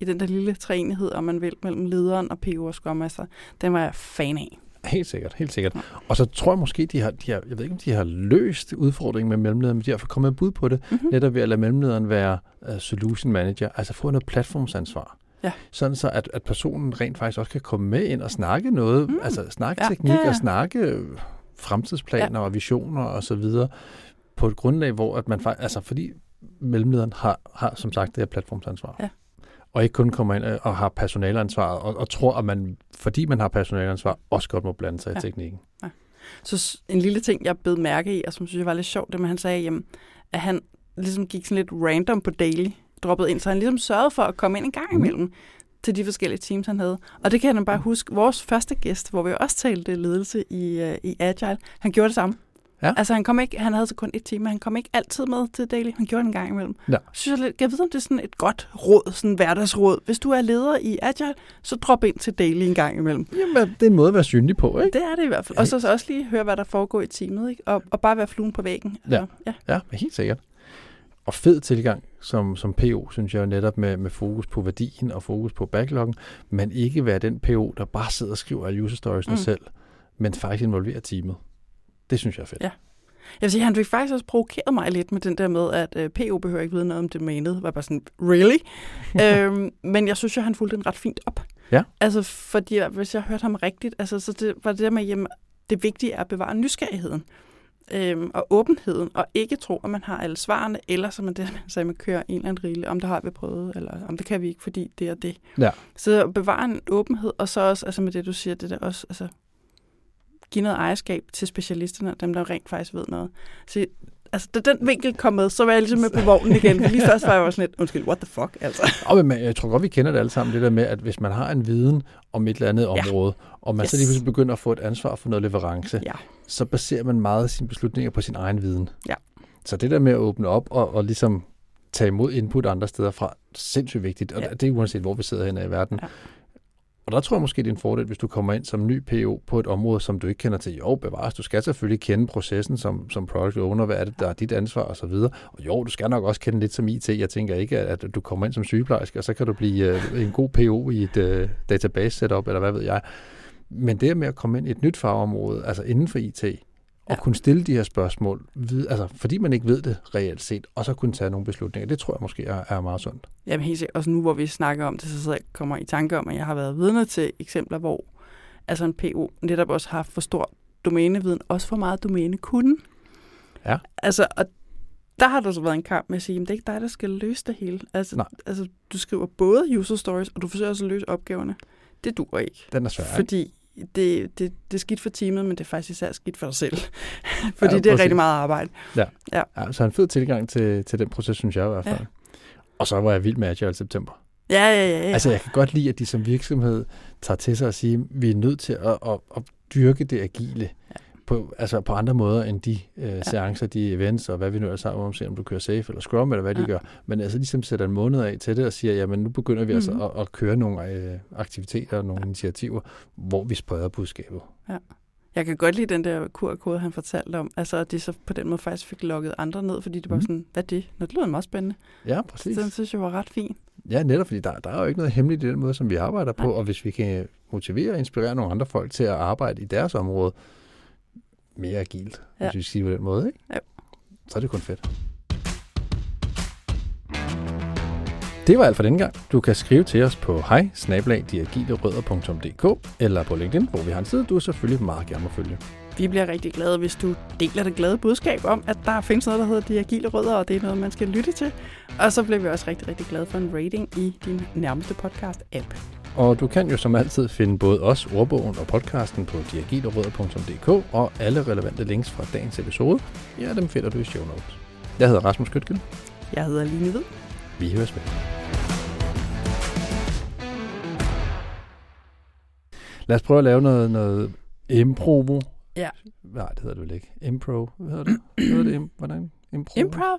i den der lille træenighed, om man vil, mellem lederen og PO og Scrum Master, den var jeg fan af. Helt sikkert, helt sikkert. Ja. Og så tror jeg måske, de har, de har, jeg ved ikke, om de har løst udfordringen med mellemlederen, men de har fået kommet bud på det, mm-hmm. netop ved at lade mellemlederen være uh, solution manager, altså få noget platformsansvar. Ja. Sådan så, at, at personen rent faktisk også kan komme med ind og snakke noget, mm. altså snakke ja, teknik ja, ja. og snakke øh, fremtidsplaner ja. og visioner og så videre, på et grundlag, hvor at man faktisk, altså fordi mellemlederen har, har som sagt det her platformsansvar. Ja. Og ikke kun kommer ind og har personalansvaret, og, og tror, at man, fordi man har personalansvar, også godt må blande sig ja. i teknikken. Ja. Så en lille ting, jeg blev mærke i, og som synes jeg var lidt sjovt, det med, at han sagde, jamen, at han ligesom gik sådan lidt random på daily droppet ind, så han ligesom sørgede for at komme ind en gang mhm. imellem mm. til de forskellige teams, han havde. Og det kan han bare huske. Vores første gæst, hvor vi også talte ledelse i, uh, i Agile, han gjorde det samme. Ja. Altså han kom ikke, han havde så kun et time, han kom ikke altid med til daily. Han gjorde det en gang imellem. Ja. Synes jeg, jeg ved, om det er sådan et godt råd, sådan hverdagsråd. Hvis du er leder i Agile, så drop ind til daily en gang imellem. Jamen, det er en måde at være synlig på, ikke? Det er det i hvert fald. Og så, så også lige høre, hvad der foregår i teamet, ikke? Og, og bare være fluen på væggen. Altså, ja. ja, ja helt sikkert og fed tilgang som, som PO, synes jeg netop med, med fokus på værdien og fokus på backloggen, men ikke være den PO, der bare sidder og skriver alle user storiesne mm. selv, men faktisk involverer teamet. Det synes jeg er fedt. Ja. Jeg vil sige, han fik faktisk også provokeret mig lidt med den der med, at uh, PO behøver ikke vide noget om domænet. var bare sådan, really? øhm, men jeg synes jo, han fulgte den ret fint op. Ja. Altså, fordi hvis jeg hørte ham rigtigt, altså, så det var det der med, jamen, det vigtige er at bevare nysgerrigheden øhm, og åbenheden, og ikke tro, at man har alle svarene, eller som man det, man sagde, man kører en eller anden rille, om det har vi prøvet, eller om det kan vi ikke, fordi det er det. Ja. Så bevare en åbenhed, og så også, altså med det du siger, det der også, altså give noget ejerskab til specialisterne, dem der rent faktisk ved noget. Så altså, da den vinkel kom med, så var jeg ligesom med på vognen igen. Lige først var jeg også sådan lidt, undskyld, what the fuck, altså. Og, men jeg tror godt, vi kender det alle sammen, det der med, at hvis man har en viden om et eller andet ja. område, og man yes. så lige pludselig begynder at få et ansvar for noget leverance, ja. så baserer man meget af sine beslutninger på sin egen viden. Ja. Så det der med at åbne op og, og ligesom tage imod input andre steder fra, sindssygt vigtigt, og ja. det er uanset, hvor vi sidder henne i verden. Ja. Og der tror jeg måske, det er en fordel, hvis du kommer ind som ny PO på et område, som du ikke kender til. Jo, bevares, du skal selvfølgelig kende processen som, som product owner, hvad er det, der er dit ansvar osv. Og, og jo, du skal nok også kende lidt som IT. Jeg tænker ikke, at, at du kommer ind som sygeplejerske, og så kan du blive øh, en god PO i et øh, database setup, eller hvad ved jeg. Men det med at komme ind i et nyt fagområde, altså inden for IT, og ja. kunne stille de her spørgsmål, vid, altså, fordi man ikke ved det reelt set, og så kunne tage nogle beslutninger. Det tror jeg måske er, er meget sundt. Jamen helt sikkert. Også nu, hvor vi snakker om det, så jeg kommer i tanke om, at jeg har været vidne til eksempler, hvor altså en PO netop også har for stor domæneviden, også for meget domænekunden. Ja. Altså, og der har der så været en kamp med at sige, at det er ikke dig, der skal løse det hele. Altså, Nej. altså du skriver både user stories, og du forsøger også at løse opgaverne. Det duer ikke. Den er svær, ikke? Det, det, det er skidt for teamet, men det er faktisk især skidt for dig selv. Fordi Ja, det er præcis. rigtig meget arbejde. Ja, så en fed tilgang til, til den proces, synes jeg i hvert fald. Ja. Og så var jeg vild med Agile i september. Ja, ja, ja. ja. Altså, jeg kan godt lide, at de som virksomhed tager til sig og siger, at vi er nødt til at, at, at dyrke det agile. Ja. På, altså på andre måder end de øh, seancer, de events, og hvad vi nu er sammen om, se om du kører safe eller scrum, eller hvad de Ja. gør. Men altså ligesom sætter en måned af til det og siger, jamen nu begynder vi altså Mhm. at, at køre nogle øh, aktiviteter og nogle initiativer, hvor vi spreder budskabet. Jeg kan godt lide den der QR-kode, han fortalte om. Altså, at de så på den måde faktisk fik lukket andre ned, fordi det var Mhm. sådan, hvad er det? Nå, det lyder meget spændende. Ja, Så præcis. den synes jeg var ret fin. Ja, netop fordi der, der er jo ikke noget hemmeligt i den måde, som vi arbejder på, Nej. og hvis vi kan motivere og inspirere nogle andre folk til at arbejde i deres område mere agilt, ja. Ja. hvis vi siger på den måde, ikke? Jo. så er det kun fedt. Det var alt for denne gang. Du kan skrive til os på hej eller på LinkedIn, hvor vi har en side, du selvfølgelig meget gerne må følge. Vi bliver rigtig glade, hvis du deler det glade budskab om, at der findes noget, der hedder De Agile Rødder, og det er noget, man skal lytte til. Og så bliver vi også rigtig, rigtig glade for en rating i din nærmeste podcast-app. Og du kan jo som altid finde både os, ordbogen og podcasten på diagilerødder.dk, og alle relevante links fra dagens episode, ja, dem finder du i show notes. Jeg hedder Rasmus Køtgen. Jeg hedder Line Hvid. Vi høres ved. Lad os prøve at lave noget, noget improvo. Ja. Nej, det hedder det vel ikke. Impro. Hvad hedder det? Hvad hedder det? Hvordan? Impro? Improv.